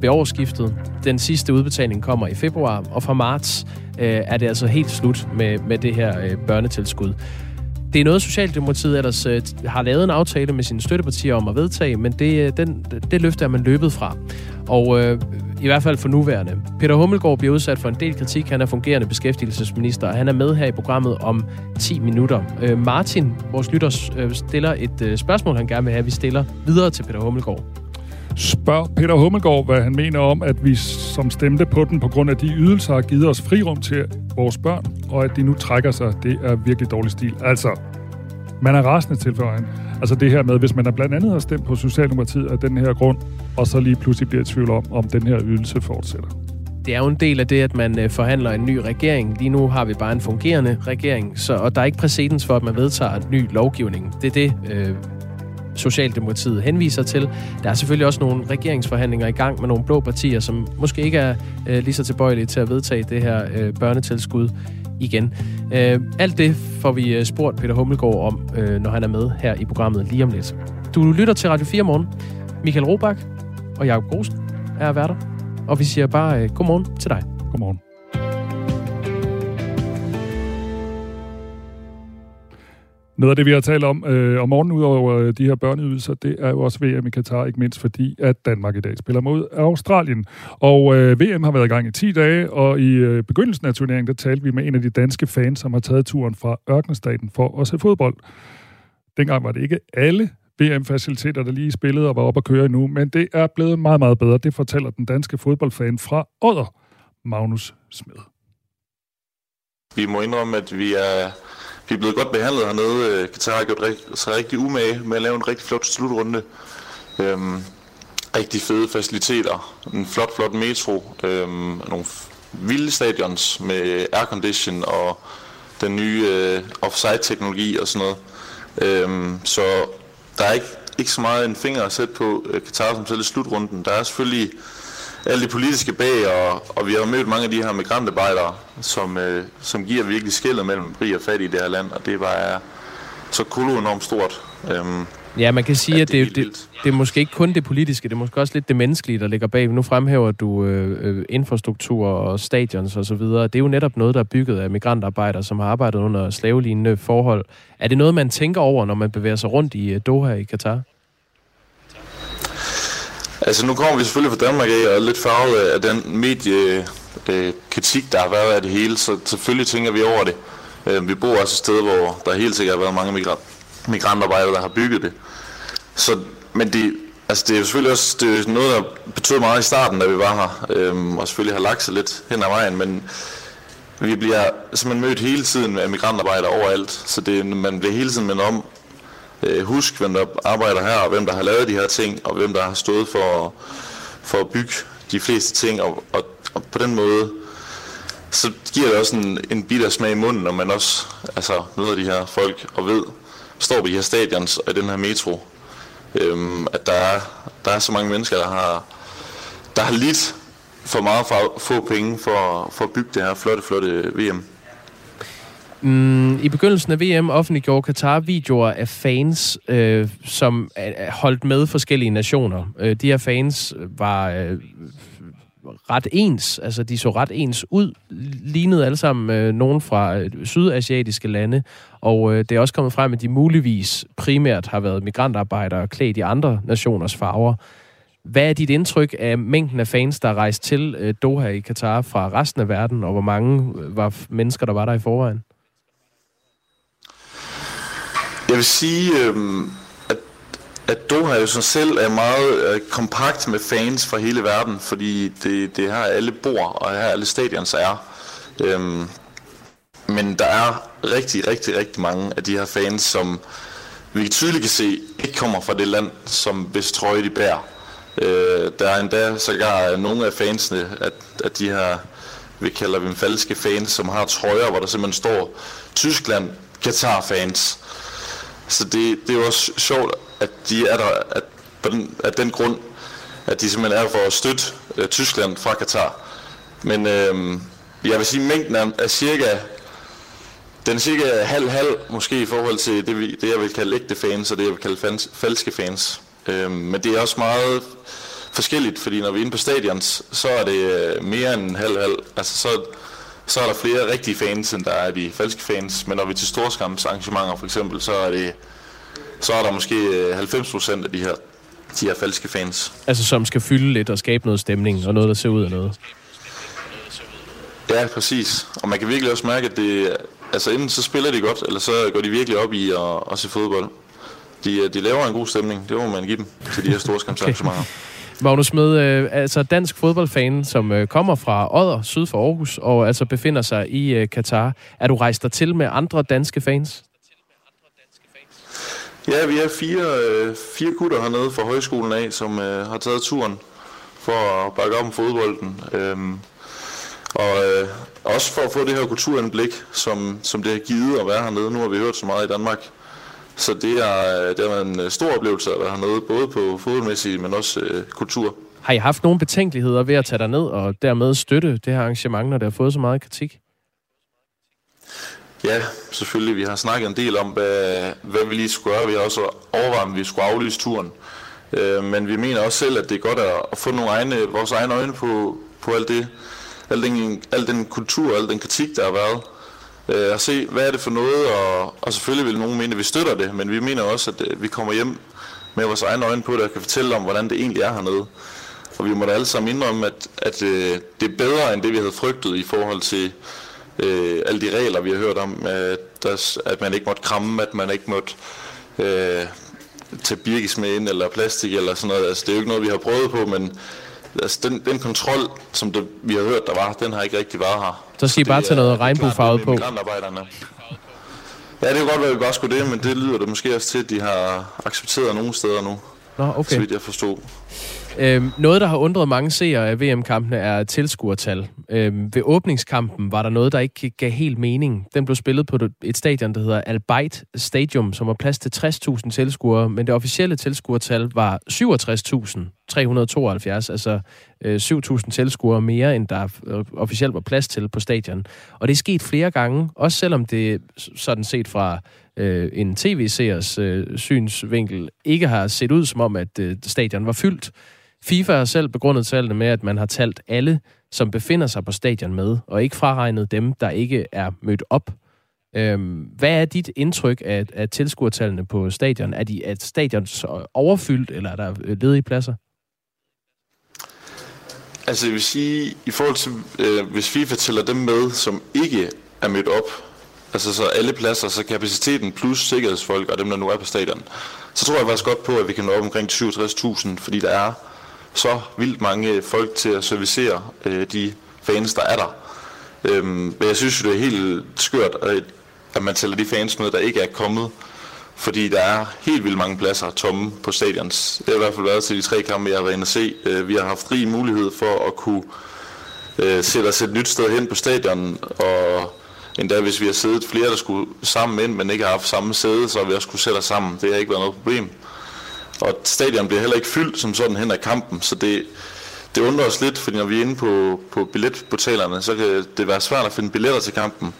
ved årsskiftet. Den sidste udbetaling kommer i februar, og fra marts øh, er det altså helt slut med, med det her øh, børnetilskud. Det er noget, Socialdemokratiet ellers øh, har lavet en aftale med sine støttepartier om at vedtage, men det, øh, den, det løfte er man løbet fra. Og øh, i hvert fald for nuværende. Peter Hummelgaard bliver udsat for en del kritik. Han er fungerende beskæftigelsesminister, og han er med her i programmet om 10 minutter. Øh, Martin, vores lytter, øh, stiller et øh, spørgsmål, han gerne vil have, vi stiller videre til Peter Hummelgaard. Spørg Peter Hummelgaard, hvad han mener om, at vi som stemte på den på grund af de ydelser har givet os frirum til vores børn, og at de nu trækker sig. Det er virkelig dårlig stil. Altså, man er rasende til for han. Altså det her med, hvis man er blandt andet har stemt på Socialdemokratiet af den her grund, og så lige pludselig bliver i tvivl om, om den her ydelse fortsætter. Det er jo en del af det, at man øh, forhandler en ny regering. Lige nu har vi bare en fungerende regering, så, og der er ikke præcedens for, at man vedtager en ny lovgivning. Det er det, øh, Socialdemokratiet henviser til. Der er selvfølgelig også nogle regeringsforhandlinger i gang med nogle blå partier, som måske ikke er øh, lige så tilbøjelige til at vedtage det her øh, børnetilskud igen. Øh, alt det får vi øh, spurgt Peter Hummelgaard om, øh, når han er med her i programmet lige om lidt. Du lytter til Radio 4 morgen. Michael Robach og Jakob Grosen er værter. Og vi siger bare øh, godmorgen til dig. Godmorgen. Noget af det, vi har talt om øh, om morgenen, udover øh, de her børneydelser, det er jo også VM i Katar, ikke mindst fordi, at Danmark i dag spiller mod Australien. Og øh, VM har været i gang i 10 dage, og i øh, begyndelsen af turneringen, der talte vi med en af de danske fans, som har taget turen fra Ørkenstaten for at se fodbold. Dengang var det ikke alle VM-faciliteter, der lige spillede og var op at køre endnu, men det er blevet meget, meget bedre. Det fortæller den danske fodboldfan fra Odder, Magnus Smed. Vi må indrømme, at vi er vi er blevet godt behandlet hernede. Øh, Katar har gjort sig rigtig umage med at lave en rigtig flot slutrunde. Øhm, rigtig fede faciliteter, en flot, flot metro, øhm, nogle vilde stadions med aircondition og den nye øh, offside-teknologi og sådan noget. Øhm, så der er ikke, ikke så meget en finger at sætte på øh, Katar som selv i slutrunden. Der er selvfølgelig alle de politiske bag, og, og vi har mødt mange af de her migrantarbejdere, som, øh, som giver virkelig skældet mellem rig og fattig i det her land, og det var så kolo enormt stort. Øhm, ja, man kan sige, at det, at det, det, det er måske ikke kun det politiske, det er måske også lidt det menneskelige, der ligger bag. Nu fremhæver du øh, øh infrastruktur og stadions osv. Det er jo netop noget, der er bygget af migrantarbejdere, som har arbejdet under slavelignende forhold. Er det noget, man tænker over, når man bevæger sig rundt i øh, Doha i Katar? Altså nu kommer vi selvfølgelig fra Danmark af og er lidt farvet af den mediekritik, øh, der har været af det hele, så selvfølgelig tænker vi over det. Øh, vi bor også et sted, hvor der helt sikkert har været mange migrant, migrantarbejdere, der har bygget det. Så, men det, altså det er jo selvfølgelig også det er noget, der betød meget i starten, da vi var her, øhm, og selvfølgelig har lagt sig lidt hen ad vejen, men vi bliver simpelthen mødt hele tiden af migrantarbejdere overalt, så det, man bliver hele tiden mindet om, øh, husk, hvem der arbejder her, og hvem der har lavet de her ting, og hvem der har stået for, for at bygge de fleste ting, og, og, og på den måde, så giver det også en, en bitter smag i munden, når man også altså, møder de her folk og ved, står på de her stadions og i den her metro, øhm, at der er, der er så mange mennesker, der har, der har lidt for meget for få penge for, for at bygge det her flotte, flotte VM. Mm, I begyndelsen af VM offentliggjorde Katar videoer af fans, øh, som er holdt med forskellige nationer. Øh, de her fans var øh, ret ens, altså de så ret ens ud, lignede alle sammen øh, nogen fra øh, sydasiatiske lande, og øh, det er også kommet frem, at de muligvis primært har været migrantarbejdere klædt i andre nationers farver. Hvad er dit indtryk af mængden af fans, der er rejst til øh, Doha i Katar fra resten af verden, og hvor mange øh, var mennesker, der var der i forvejen? Jeg vil sige, øh, at, at Doha jo sådan selv er meget øh, kompakt med fans fra hele verden, fordi det, det her alle bor, og her alle stadions er. Øh, men der er rigtig, rigtig, rigtig mange af de her fans, som vi tydeligt kan se, ikke kommer fra det land, som hvis trøje de bærer. Øh, der er endda sågar nogle af fansene, at, at de her, vi kalder dem falske fans, som har trøjer, hvor der simpelthen står Tyskland, Qatar-fans. Så det, det er jo også sjovt, at de er der at, på den, at den grund, at de simpelthen er for at støtte øh, Tyskland fra Katar. Men øh, jeg vil sige, at mængden er, er cirka den er cirka halv-halv, måske i forhold til det, vi, det jeg vil kalde ægte fans, og det jeg vil kalde fans, falske fans. Øh, men det er også meget forskelligt, fordi når vi er inde på stadions, så er det øh, mere end halv halv. Altså så, så er der flere rigtige fans, end der er de falske fans. Men når vi er til storskampsarrangementer for eksempel, så er det så er der måske 90 øh, procent af de her, de her falske fans. Altså som skal fylde lidt og skabe noget stemning og noget, der ser ud af noget. Ja, præcis. Og man kan virkelig også mærke, at det, altså enten så spiller de godt, eller så går de virkelig op i at, at se fodbold. De, de laver en god stemning, det må man give dem til de her [LAUGHS] storskampsarrangementer. okay. Magnus Med, øh, altså dansk fodboldfan, som øh, kommer fra Odder, syd for Aarhus, og altså befinder sig i øh, Katar. Er du rejst der til med andre danske fans? Ja, vi er fire, øh, fire gutter hernede fra højskolen af, som øh, har taget turen for at bakke op om fodbolden. Øhm, og øh, også for at få det her kulturindblik, som, som det har givet at være hernede. Nu har vi hørt så meget i Danmark. Så det er, det er en stor oplevelse at være hernede, både på fodboldmæssigt, men også øh, kultur. Har I haft nogle betænkeligheder ved at tage dig ned og dermed støtte det her arrangement, når det har fået så meget kritik? Ja, selvfølgelig. Vi har snakket en del om, hvad, hvad vi lige skulle gøre. Vi har også overvejet, om vi skulle aflyse turen. Øh, men vi mener også selv, at det er godt at, få nogle egne, vores egne øjne på, på alt det, al den, al den kultur, al den kritik, der har været. Øh, og se, hvad er det for noget, og, og selvfølgelig vil nogen mene, at vi støtter det, men vi mener også, at øh, vi kommer hjem med vores egne øjne på det, og kan fortælle om, hvordan det egentlig er hernede. Og vi må da alle sammen indrømme, at, at øh, det er bedre, end det vi havde frygtet i forhold til øh, alle de regler, vi har hørt om, at, der, at man ikke måtte kramme, at man ikke måtte øh, tage birkes med ind, eller plastik, eller sådan noget. Altså, det er jo ikke noget, vi har prøvet på, men altså, den, den kontrol, som det, vi har hørt, der var, den har ikke rigtig været her. Så skal I bare tage noget regnbuefarvet på. Ja, det er godt være, at vi bare skulle det, men det lyder det måske også til, at de har accepteret nogle steder nu. Nå, okay. Så vidt jeg forstod. Øhm, noget, der har undret mange seere af VM-kampene, er tilskuertal. Øhm, ved åbningskampen var der noget, der ikke gav helt mening. Den blev spillet på et stadion, der hedder Al Bayt Stadium, som har plads til 60.000 tilskuere, men det officielle tilskuertal var 67.372, altså øh, 7.000 tilskuere mere, end der øh, officielt var plads til på stadion. Og det er sket flere gange, også selvom det sådan set fra øh, en tv-seers øh, synsvinkel ikke har set ud som om, at øh, stadion var fyldt. FIFA har selv begrundet tallene med, at man har talt alle, som befinder sig på stadion med, og ikke fraregnet dem, der ikke er mødt op. Øhm, hvad er dit indtryk af, af tilskuertallene på stadion? Er, de, er stadion overfyldt, eller er der øh, ledige pladser? Altså jeg vil sige, i forhold til, øh, hvis FIFA tæller dem med, som ikke er mødt op, altså så alle pladser, så kapaciteten plus sikkerhedsfolk og dem, der nu er på stadion, så tror jeg faktisk godt på, at vi kan nå op omkring 67.000, fordi der er så vildt mange folk til at servicere øh, de fans, der er der. Øhm, men jeg synes jo, det er helt skørt, at man tæller de fans med, der ikke er kommet. Fordi der er helt vildt mange pladser tomme på stadions. Det har i hvert fald været til de tre kampe, jeg har været inde at se. Øh, vi har haft rig mulighed for at kunne øh, sætte os et nyt sted hen på stadion. Og endda hvis vi har siddet flere, der skulle sammen ind, men ikke har haft samme sæde, så har vi også kunne sætte os sammen. Det har ikke været noget problem. Og stadion bliver heller ikke fyldt som sådan hen ad kampen, så det, det undrer os lidt, fordi når vi er inde på, på billetportalerne, så kan det være svært at finde billetter til kampen.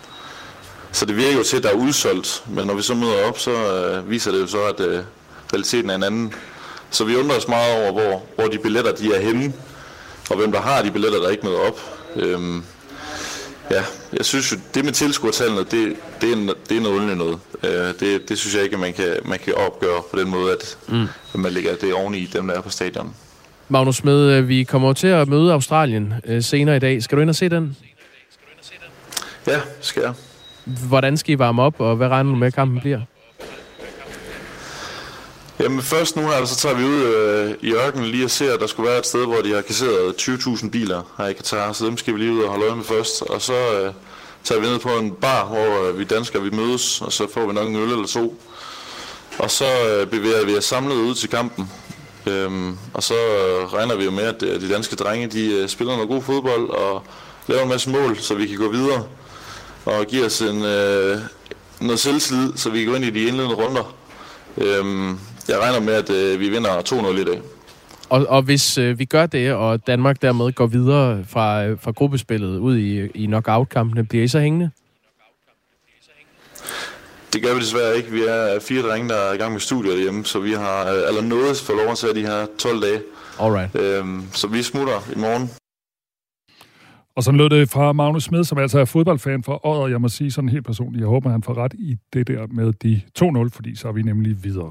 Så det virker jo til, at der er udsolgt, men når vi så møder op, så øh, viser det jo så, at øh, realiteten er en anden. Så vi undrer os meget over, hvor, hvor de billetter de er henne, og hvem der har de billetter, der ikke møder op. Øhm, Ja, jeg synes jo, det med tilskuertallene, det, det, er, det er noget underligt noget. Uh, det, det synes jeg ikke, man kan, man kan opgøre på den måde, at, mm. at man lægger det oveni dem, der er på stadion. Magnus Med, øh, vi kommer til at møde Australien uh, senere i dag. Skal du ind og se den? Ja, skal jeg. Hvordan skal I varme op, og hvad regner du med, at kampen bliver? Jamen først nu her, så tager vi ud øh, i ørkenen lige og ser, at der skulle være et sted, hvor de har kasseret 20.000 biler her i Katar, så dem skal vi lige ud og holde øje med først. Og så øh, tager vi ned på en bar, hvor øh, vi danskere vi mødes, og så får vi nok en øl eller to. Og så øh, bevæger vi os samlet ud til kampen. Øhm, og så øh, regner vi jo med, at øh, de danske drenge de øh, spiller noget god fodbold og laver en masse mål, så vi kan gå videre og give os en, øh, noget selvtillid, så vi kan gå ind i de indledende runder. Øhm, jeg regner med, at øh, vi vinder 2-0 i dag. Og, og hvis øh, vi gør det, og Danmark dermed går videre fra, øh, fra gruppespillet ud i, i knockout-kampene, bliver I så hængende? det gør vi desværre ikke. Vi er fire drenge, der er i gang med studier hjemme, så vi har eller noget for lov at de her 12 dage. Alright. Øhm, så vi smutter i morgen. Og så lød det fra Magnus Smed, som altså er fodboldfan for året. Jeg må sige sådan helt personligt, jeg håber, han får ret i det der med de 2-0, fordi så er vi nemlig videre.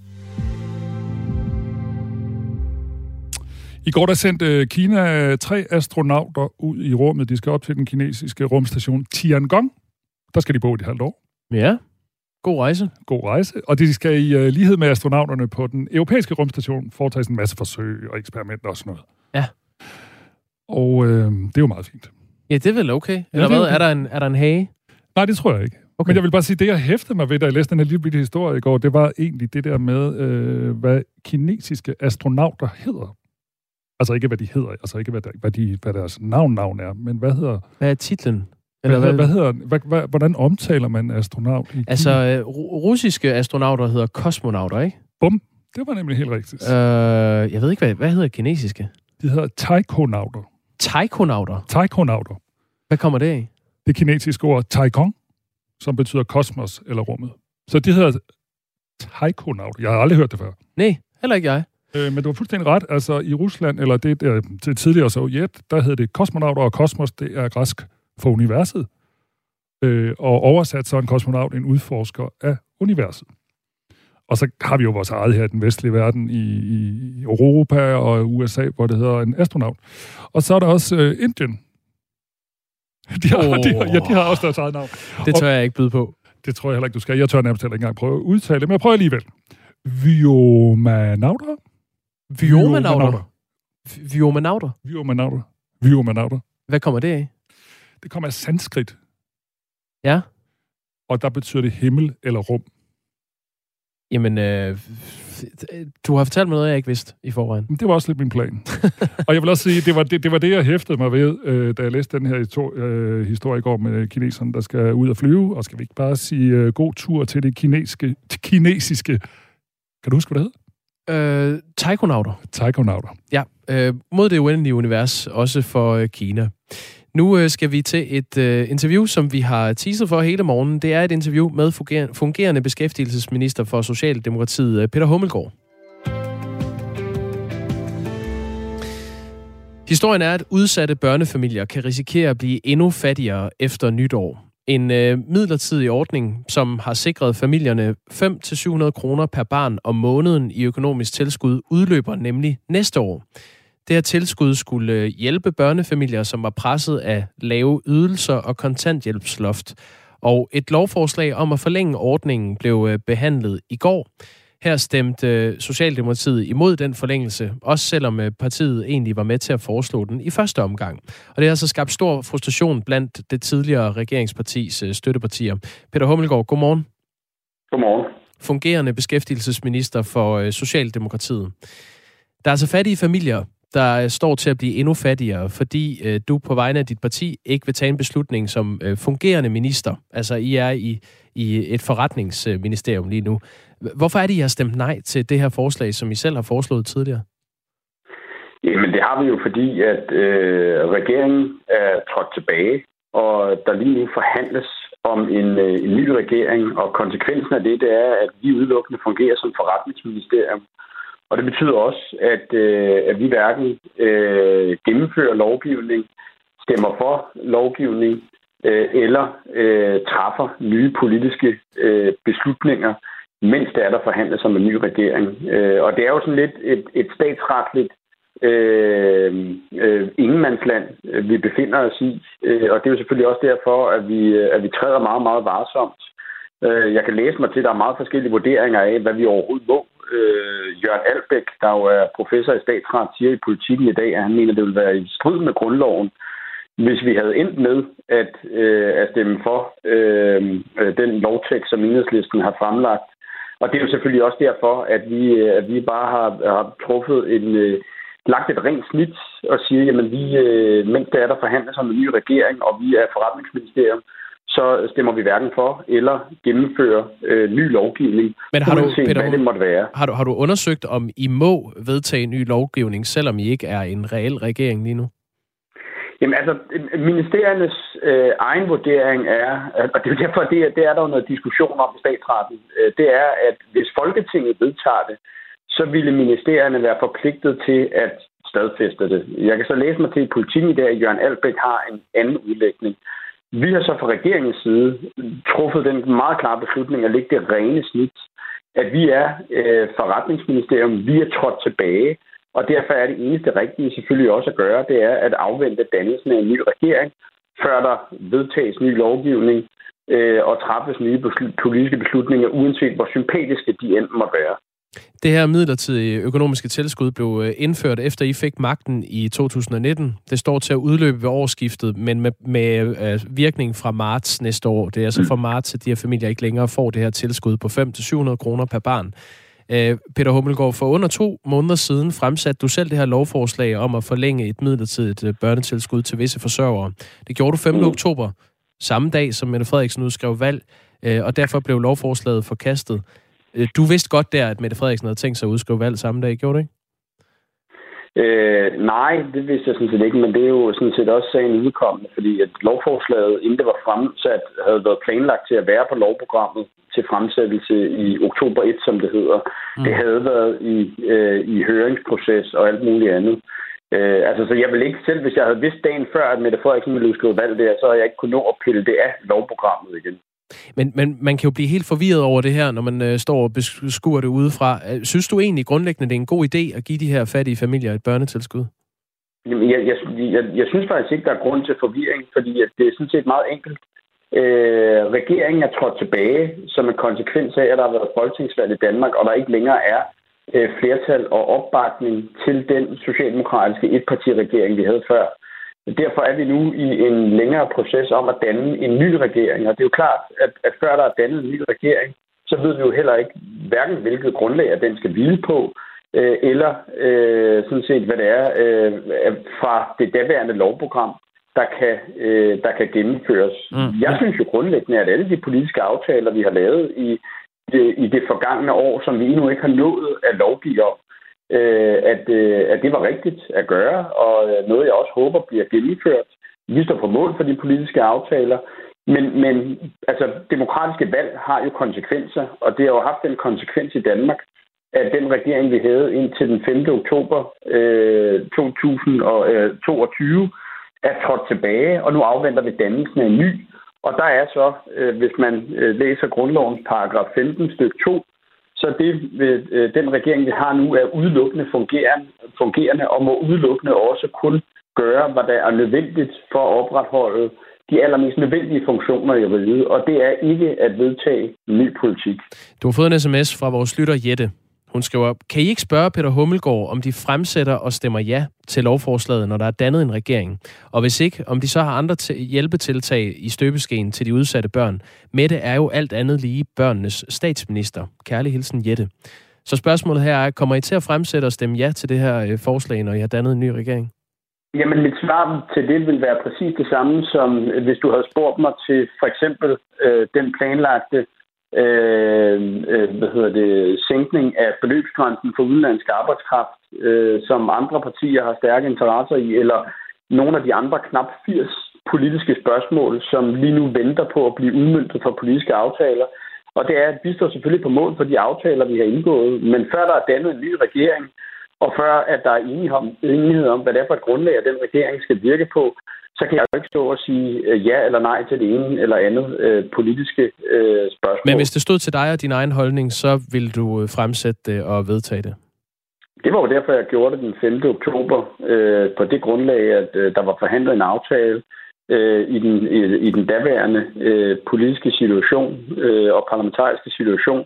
I går der sendte Kina tre astronauter ud i rummet. De skal op til den kinesiske rumstation Tiangong. Der skal de bo i et halvt år. Ja, god rejse. God rejse. Og de skal i uh, lighed med astronauterne på den europæiske rumstation foretage en masse forsøg og eksperimenter og sådan noget. Ja. Og uh, det er jo meget fint. Ja, det er vel okay. Eller ja, hvad? Okay. Er, der en, er der en hage? Nej, det tror jeg ikke. Okay. Men jeg vil bare sige, det jeg hæftede mig ved, da jeg læste den her lille bitte historie i går, det var egentlig det der med, øh, hvad kinesiske astronauter hedder. Altså ikke, hvad de hedder, altså ikke, hvad, der, hvad, de, hvad deres navn-navn er, men hvad hedder... Hvad er titlen? Eller hvad, hvad, hedder, hvad, hvad, hvordan omtaler man astronaut i Altså, øh, russiske astronauter hedder kosmonauter, ikke? Bum, det var nemlig helt rigtigt. Øh, jeg ved ikke, hvad, hvad hedder kinesiske? De hedder taikonauter. Taikonauter? Taikonauter. Hvad kommer det af? Det kinesiske ord taikong, som betyder kosmos eller rummet. Så de hedder taikonauter. Jeg har aldrig hørt det før. Nej, heller ikke jeg. Øh, men du har fuldstændig ret. Altså i Rusland, eller det, der, det tidligere Sovjet, der hed det kosmonauter, og kosmos, det er græsk for universet. Øh, og oversat så en kosmonaut en udforsker af universet. Og så har vi jo vores eget her i den vestlige verden, i, i Europa og USA, hvor det hedder en astronaut. Og så er der også øh, Indien. [LAUGHS] De har, oh. de, ja, de har også deres eget navn. Det tør og, jeg ikke byde på. Det tror jeg heller ikke, du skal. Jeg tør nærmest heller ikke engang prøve at udtale det, men jeg prøver alligevel. Viomanauter? Viomanauter? Viomanauter? Viomanauter. Viomanauter. Hvad kommer det af? Det kommer af sanskrit. Ja. Og der betyder det himmel eller rum. Jamen, øh, du har fortalt mig noget, jeg ikke vidste i forvejen. Det var også lidt min plan. [LAUGHS] og jeg vil også sige, det var det, det, var det jeg hæftede mig ved, øh, da jeg læste den her to, øh, historie i går med kineserne, der skal ud og flyve. Og skal vi ikke bare sige øh, god tur til det kinesiske, kinesiske... Kan du huske, hvad det hedder? Øh, taikonauter. Taikonauter. Ja, øh, mod det uendelige univers, også for øh, Kina. Nu øh, skal vi til et øh, interview, som vi har teaset for hele morgenen. Det er et interview med fungerende, beskæftigelsesminister for Socialdemokratiet, øh, Peter Hummelgaard. Historien er, at udsatte børnefamilier kan risikere at blive endnu fattigere efter nytår. En øh, midlertidig ordning, som har sikret familierne 5-700 kroner per barn om måneden i økonomisk tilskud, udløber nemlig næste år. Det her tilskud skulle øh, hjælpe børnefamilier, som var presset af lave ydelser og kontanthjælpsloft. Og et lovforslag om at forlænge ordningen blev øh, behandlet i går. Her stemte øh, Socialdemokratiet imod den forlængelse, også selvom partiet egentlig var med til at foreslå den i første omgang. Og det har altså skabt stor frustration blandt det tidligere regeringspartis støttepartier. Peter Hummelgaard, godmorgen. Godmorgen. Fungerende beskæftigelsesminister for Socialdemokratiet. Der er altså fattige familier, der står til at blive endnu fattigere, fordi øh, du på vegne af dit parti ikke vil tage en beslutning som øh, fungerende minister. Altså, I er i, i et forretningsministerium lige nu. Hvorfor er det, I har stemt nej til det her forslag, som I selv har foreslået tidligere? Jamen, det har vi jo, fordi at øh, regeringen er trådt tilbage, og der lige nu forhandles om en, øh, en ny regering, og konsekvensen af det, det er, at vi udelukkende fungerer som forretningsministerium. Og det betyder også, at, øh, at vi hverken øh, gennemfører lovgivning, stemmer for lovgivning øh, eller øh, træffer nye politiske øh, beslutninger, mens der er der forhandlet som en ny regering. Øh, og det er jo sådan lidt et, et statsretligt øh, øh, ingenmandsland, øh, vi befinder os i. Øh, og det er jo selvfølgelig også derfor, at vi, øh, at vi træder meget, meget varsomt. Øh, jeg kan læse mig til, at der er meget forskellige vurderinger af, hvad vi overhovedet må øh, Jørgen Albæk, der jo er professor i statsret, siger i politikken i dag, at han mener, at det vil være i strid med grundloven, hvis vi havde endt med at, øh, at stemme for øh, øh den lovtekst, som enhedslisten har fremlagt. Og det er jo selvfølgelig også derfor, at vi, at vi bare har, har truffet en, øh, lagt et rent snit og siger, jamen vi, øh, mens der er der forhandles om en ny regering, og vi er forretningsministerium, så stemmer vi hverken for eller gennemfører øh, ny lovgivning, Men har du, Peter, hvad det måtte være. Har du, har du undersøgt, om I må vedtage ny lovgivning, selvom I ikke er en reel regering lige nu? Jamen altså, ministeriernes øh, egen vurdering er, og det er derfor, det, er, det er der jo noget diskussion om i statsretten, øh, det er, at hvis Folketinget vedtager det, så ville ministerierne være forpligtet til at stadfæste det. Jeg kan så læse mig til i politikken i dag, at Jørgen Albæk har en anden udlægning. Vi har så fra regeringens side truffet den meget klare beslutning at lægge det rene snit, at vi er øh, forretningsministerium, vi er trådt tilbage, og derfor er det eneste rigtige selvfølgelig også at gøre, det er at afvente dannelsen af en ny regering, før der vedtages ny lovgivning øh, og træffes nye beslut- politiske beslutninger, uanset hvor sympatiske de end måtte være. Det her midlertidige økonomiske tilskud blev øh, indført efter I fik magten i 2019. Det står til at udløbe ved årsskiftet, men med, med øh, virkning fra marts næste år. Det er altså fra marts, at de her familier ikke længere får det her tilskud på 500-700 kroner per barn. Øh, Peter Hummelgaard, for under to måneder siden fremsatte du selv det her lovforslag om at forlænge et midlertidigt børnetilskud til visse forsørgere. Det gjorde du 5. Mm. oktober, samme dag som Mette Frederiksen udskrev valg, og derfor blev lovforslaget forkastet. Øh, du vidste godt der, at Mette Frederiksen havde tænkt sig at udskrive valg samme dag, gjorde du ikke? Øh, nej, det vidste jeg sådan set ikke, men det er jo sådan set også sagen udkommende, fordi at lovforslaget, inden det var fremsat, havde været planlagt til at være på lovprogrammet til fremsættelse i oktober 1, som det hedder. Mm. Det havde været i, øh, i høringsproces og alt muligt andet. Øh, altså, så jeg vil ikke selv, hvis jeg havde vidst dagen før, at Mette Frederiksen ville udskrive valg der, så havde jeg ikke kunnet nå at pille det af lovprogrammet igen. Men, men man kan jo blive helt forvirret over det her, når man øh, står og beskuer det udefra. Øh, synes du egentlig grundlæggende, det er en god idé at give de her fattige familier et børnetilskud? Jamen, jeg, jeg, jeg, jeg synes faktisk ikke, der er grund til forvirring, fordi at det er sådan set meget enkelt. Øh, regeringen er trådt tilbage som en konsekvens af, at der har været folketingsvalg i Danmark, og der ikke længere er øh, flertal og opbakning til den socialdemokratiske etpartiregering, vi havde før. Derfor er vi nu i en længere proces om at danne en ny regering, og det er jo klart, at, at før der er dannet en ny regering, så ved vi jo heller ikke, hverken hvilket grundlag at den skal hvile på, øh, eller øh, sådan set, hvad det er øh, fra det daværende lovprogram, der kan, øh, der kan gennemføres. Mm. Jeg synes jo grundlæggende, at alle de politiske aftaler, vi har lavet i, det, i det forgangne år, som vi endnu ikke har nået at lovgive om, øh, at, øh, at det var rigtigt at gøre, og øh, noget, jeg også håber bliver gennemført. Vi står på mål for de politiske aftaler, men, men altså, demokratiske valg har jo konsekvenser, og det har jo haft en konsekvens i Danmark, at den regering, vi havde indtil den 5. oktober øh, 2022, øh, er trådt tilbage, og nu afventer vi dannelsen af en ny. Og der er så, øh, hvis man øh, læser grundlovens paragraf 15 stykke 2, så det, øh, øh, den regering, vi har nu, er udelukkende fungerende, fungerende og må udelukkende også kun gøre, hvad der er nødvendigt for at opretholde de allermest nødvendige funktioner i riget, og det er ikke at vedtage ny politik. Du har fået en sms fra vores lytter Jette. Hun skriver, kan I ikke spørge Peter Hummelgaard, om de fremsætter og stemmer ja til lovforslaget, når der er dannet en regering? Og hvis ikke, om de så har andre hjælpetiltag i støbeskeen til de udsatte børn? Mette er jo alt andet lige børnenes statsminister. Kærlig hilsen, Jette. Så spørgsmålet her er, kommer I til at fremsætte og stemme ja til det her øh, forslag, når I har dannet en ny regering? Jamen, mit svar til det vil være præcis det samme, som hvis du havde spurgt mig til for eksempel øh, den planlagte øh, Øh, øh, hvad hedder det, sænkning af beløbsgrænsen for udenlandsk arbejdskraft, øh, som andre partier har stærke interesser i, eller nogle af de andre knap 80 politiske spørgsmål, som lige nu venter på at blive udmyndtet for politiske aftaler. Og det er, at vi står selvfølgelig på mål for de aftaler, vi har indgået, men før der er dannet en ny regering, og før at der er enighed om, hvad det er for et grundlag, at den regering skal virke på, så kan jeg jo ikke stå og sige øh, ja eller nej til det ene eller andet øh, politiske øh, spørgsmål. Men hvis det stod til dig og din egen holdning, så ville du øh, fremsætte det og vedtage det? Det var jo derfor, jeg gjorde det den 5. oktober, øh, på det grundlag, at øh, der var forhandlet en aftale øh, i, den, i, i den daværende øh, politiske situation øh, og parlamentariske situation.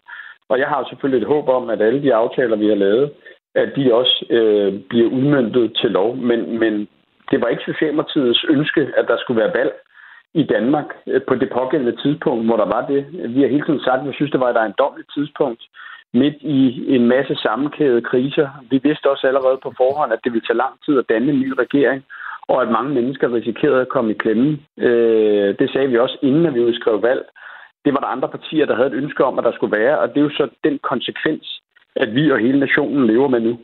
Og jeg har selvfølgelig et håb om, at alle de aftaler, vi har lavet, at de også øh, bliver udmyndtet til lov. Men, men det var ikke Socialdemokratiets ønske, at der skulle være valg i Danmark øh, på det pågældende tidspunkt, hvor der var det. Vi har hele tiden sagt, at vi synes, det var et ejendomligt tidspunkt midt i en masse sammenkædede kriser. Vi vidste også allerede på forhånd, at det ville tage lang tid at danne en ny regering, og at mange mennesker risikerede at komme i klemme. Øh, det sagde vi også, inden at vi udskrev valg. Det var der andre partier, der havde et ønske om, at der skulle være, og det er jo så den konsekvens, at vi og hele nationen lever med nu.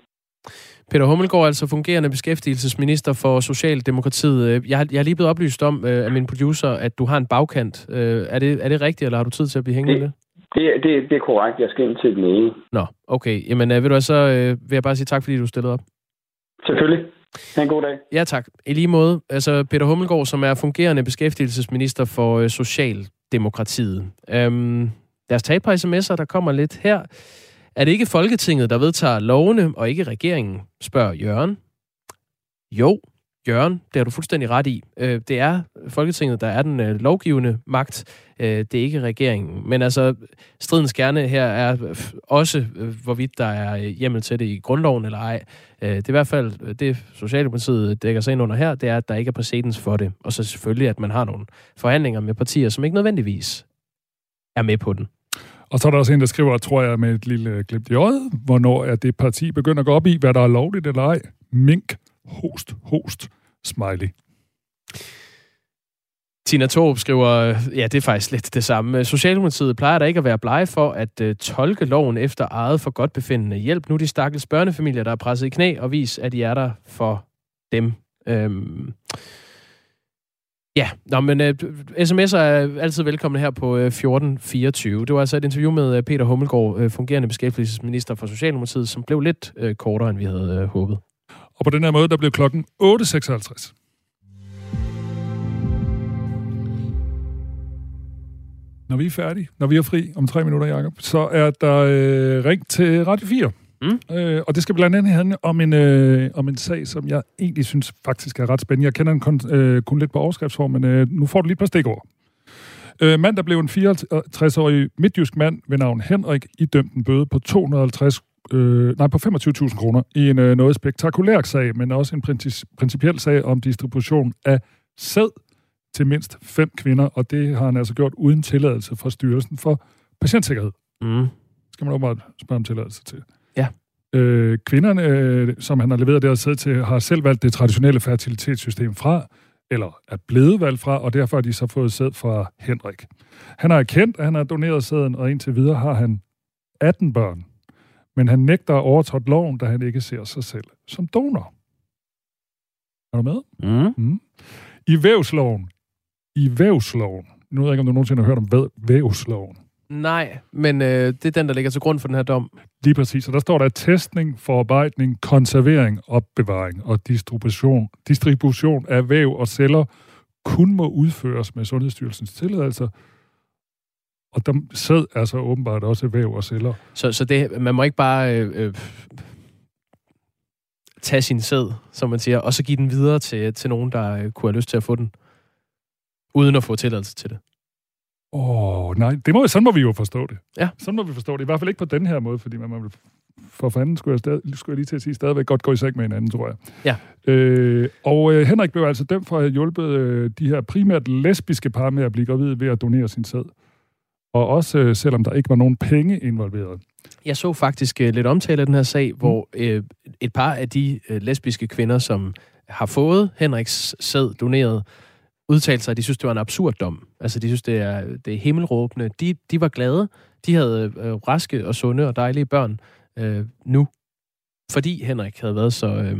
Peter Hummelgaard, altså fungerende beskæftigelsesminister for Socialdemokratiet. Jeg har, jeg har lige blevet oplyst om øh, af min producer, at du har en bagkant. Øh, er, det, er det rigtigt, eller har du tid til at blive hængende det, det, det, det er korrekt. Jeg skal ind til et møde. Nå, okay. Jamen, øh, vil du så øh, vil jeg bare sige tak, fordi du stillede op. Selvfølgelig. Ha' en god dag. Ja, tak. I lige måde, altså Peter Hummelgaard, som er fungerende beskæftigelsesminister for øh, Socialdemokratiet. Øhm, lad os tage et par sms'er, der kommer lidt her. Er det ikke Folketinget, der vedtager lovene, og ikke regeringen, spørger Jørgen. Jo, Jørgen, det har du fuldstændig ret i. Øh, det er Folketinget, der er den øh, lovgivende magt. Øh, det er ikke regeringen. Men altså, stridens kerne her er også, hvorvidt der er hjemmel til det i grundloven eller ej. Det er i hvert fald det, Socialdemokratiet dækker sig ind under her, det er, at der ikke er præcedens for det. Og så selvfølgelig, at man har nogle forhandlinger med partier, som ikke nødvendigvis er med på den. Og så er der også en, der skriver, tror jeg, med et lille øh, glimt i øjet, hvornår er det parti begynder at gå op i, hvad der er lovligt eller ej. Mink, host, host, smiley. Tina Thorup skriver, ja, det er faktisk lidt det samme. Socialdemokratiet plejer da ikke at være blege for at uh, tolke loven efter eget for godt befindende. Hjælp nu de stakkels børnefamilier, der er presset i knæ, og vis, at de er der for dem. Øhm, Ja, Nå, men uh, sms'er er altid velkomne her på øh, uh, 1424. Det var altså et interview med uh, Peter Hummelgaard, uh, fungerende beskæftigelsesminister for Socialdemokratiet, som blev lidt uh, kortere, end vi havde uh, håbet. Og på den her måde, der blev klokken 8.56. Når vi er færdige, når vi er fri om tre minutter, Jacob, så er der øh, ring til Radio 4. Mm. Øh, og det skal blandt andet handle om en, øh, om en sag, som jeg egentlig synes faktisk er ret spændende. Jeg kender den kun, øh, kun lidt på overskriftsform, men øh, nu får du lige et par stikord. Øh, mand, der blev en 64-årig midtjysk mand ved navn Henrik, idømt en bøde på 250 øh, nej, på 25.000 kroner i en øh, noget spektakulær sag, men også en principiel sag om distribution af sæd til mindst fem kvinder, og det har han altså gjort uden tilladelse fra Styrelsen for Patientsikkerhed. Mm. Skal man åbenbart spørge om tilladelse til. Ja. Øh, kvinderne, øh, som han har leveret det her sæd til, har selv valgt det traditionelle fertilitetssystem fra, eller er blevet valgt fra, og derfor har de så fået sæd fra Henrik. Han har erkendt, at han har doneret sæden, og indtil videre har han 18 børn men han nægter at overtrådt loven, da han ikke ser sig selv som donor. Er du med? Mm. Mm. I vævsloven, i vævsloven, nu ved jeg ikke, om du nogensinde har hørt om vævsloven. Nej, men øh, det er den, der ligger til grund for den her dom. Lige præcis, og der står der, at testning, forarbejdning, konservering, opbevaring og distribution, distribution af væv og celler kun må udføres med Sundhedsstyrelsens tilladelse, og der sæd er så åbenbart også væv og celler. Så, så det, man må ikke bare øh, øh, tage sin sæd, som man siger, og så give den videre til, til nogen, der øh, kunne have lyst til at få den, uden at få tilladelse til det? Åh, oh, nej. Det må, sådan må vi jo forstå det. Ja. Sådan må vi forstå det. I hvert fald ikke på den her måde, fordi man må for fanden skulle jeg, stadig, skulle jeg lige til at sige, stadigvæk godt gå i seng med hinanden, tror jeg. Ja. Øh, og øh, Henrik blev altså dømt for at have hjulpet øh, de her primært lesbiske par med at blive gravide ved at donere sin sæd og også øh, selvom der ikke var nogen penge involveret. Jeg så faktisk øh, lidt omtale af den her sag, mm. hvor øh, et par af de øh, lesbiske kvinder, som har fået Henriks sæd doneret, udtalte sig, at de synes, det var en absurd dom. Altså, de synes, det er, det er himmelråbende. De, de var glade. De havde øh, raske og sunde og dejlige børn øh, nu, fordi Henrik havde været så... Øh,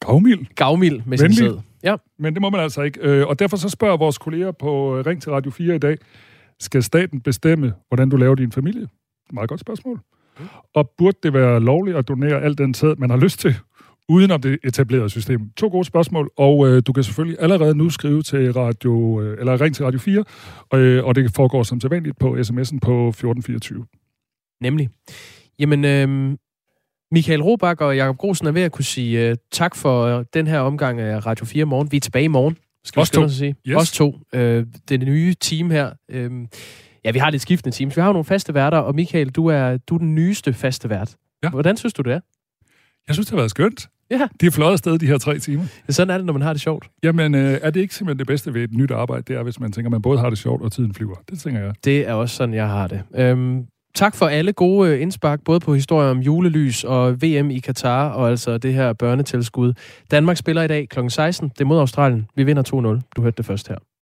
Gavmild. Gavmild med Venlig. sin sæd. Ja. Men det må man altså ikke. Øh, og derfor så spørger vores kolleger på øh, Ring til Radio 4 i dag, skal staten bestemme, hvordan du laver din familie? Meget godt spørgsmål. Mm. Og burde det være lovligt at donere alt den sæd, man har lyst til, uden om det etablerede system? To gode spørgsmål, og øh, du kan selvfølgelig allerede nu skrive til radio, øh, eller ring til Radio 4, øh, og det foregår som sædvanligt på sms'en på 1424. Nemlig. Jamen, øh, Michael Robach og Jakob Grosen er ved at kunne sige øh, tak for den her omgang af Radio 4 morgen. Vi er tilbage i morgen. Skal Os to. Sige. Yes. Os to. Øh, det nye team her. Øh, ja, vi har lidt skiftende teams. Vi har jo nogle faste værter, og Michael, du er, du er den nyeste faste vært. Ja. Hvordan synes du, det er? Jeg synes, det har været skønt. Ja. De er fløjet afsted de her tre timer. Sådan er det, når man har det sjovt. Jamen, øh, er det ikke simpelthen det bedste ved et nyt arbejde? Det er, hvis man tænker, at man både har det sjovt og tiden flyver. Det tænker jeg. Det er også sådan, jeg har det. Øhm, tak for alle gode øh, indspark, både på historier om julelys og VM i Katar, og altså det her børnetilskud. Danmark spiller i dag kl. 16. Det er mod Australien. Vi vinder 2-0. Du hørte det først her.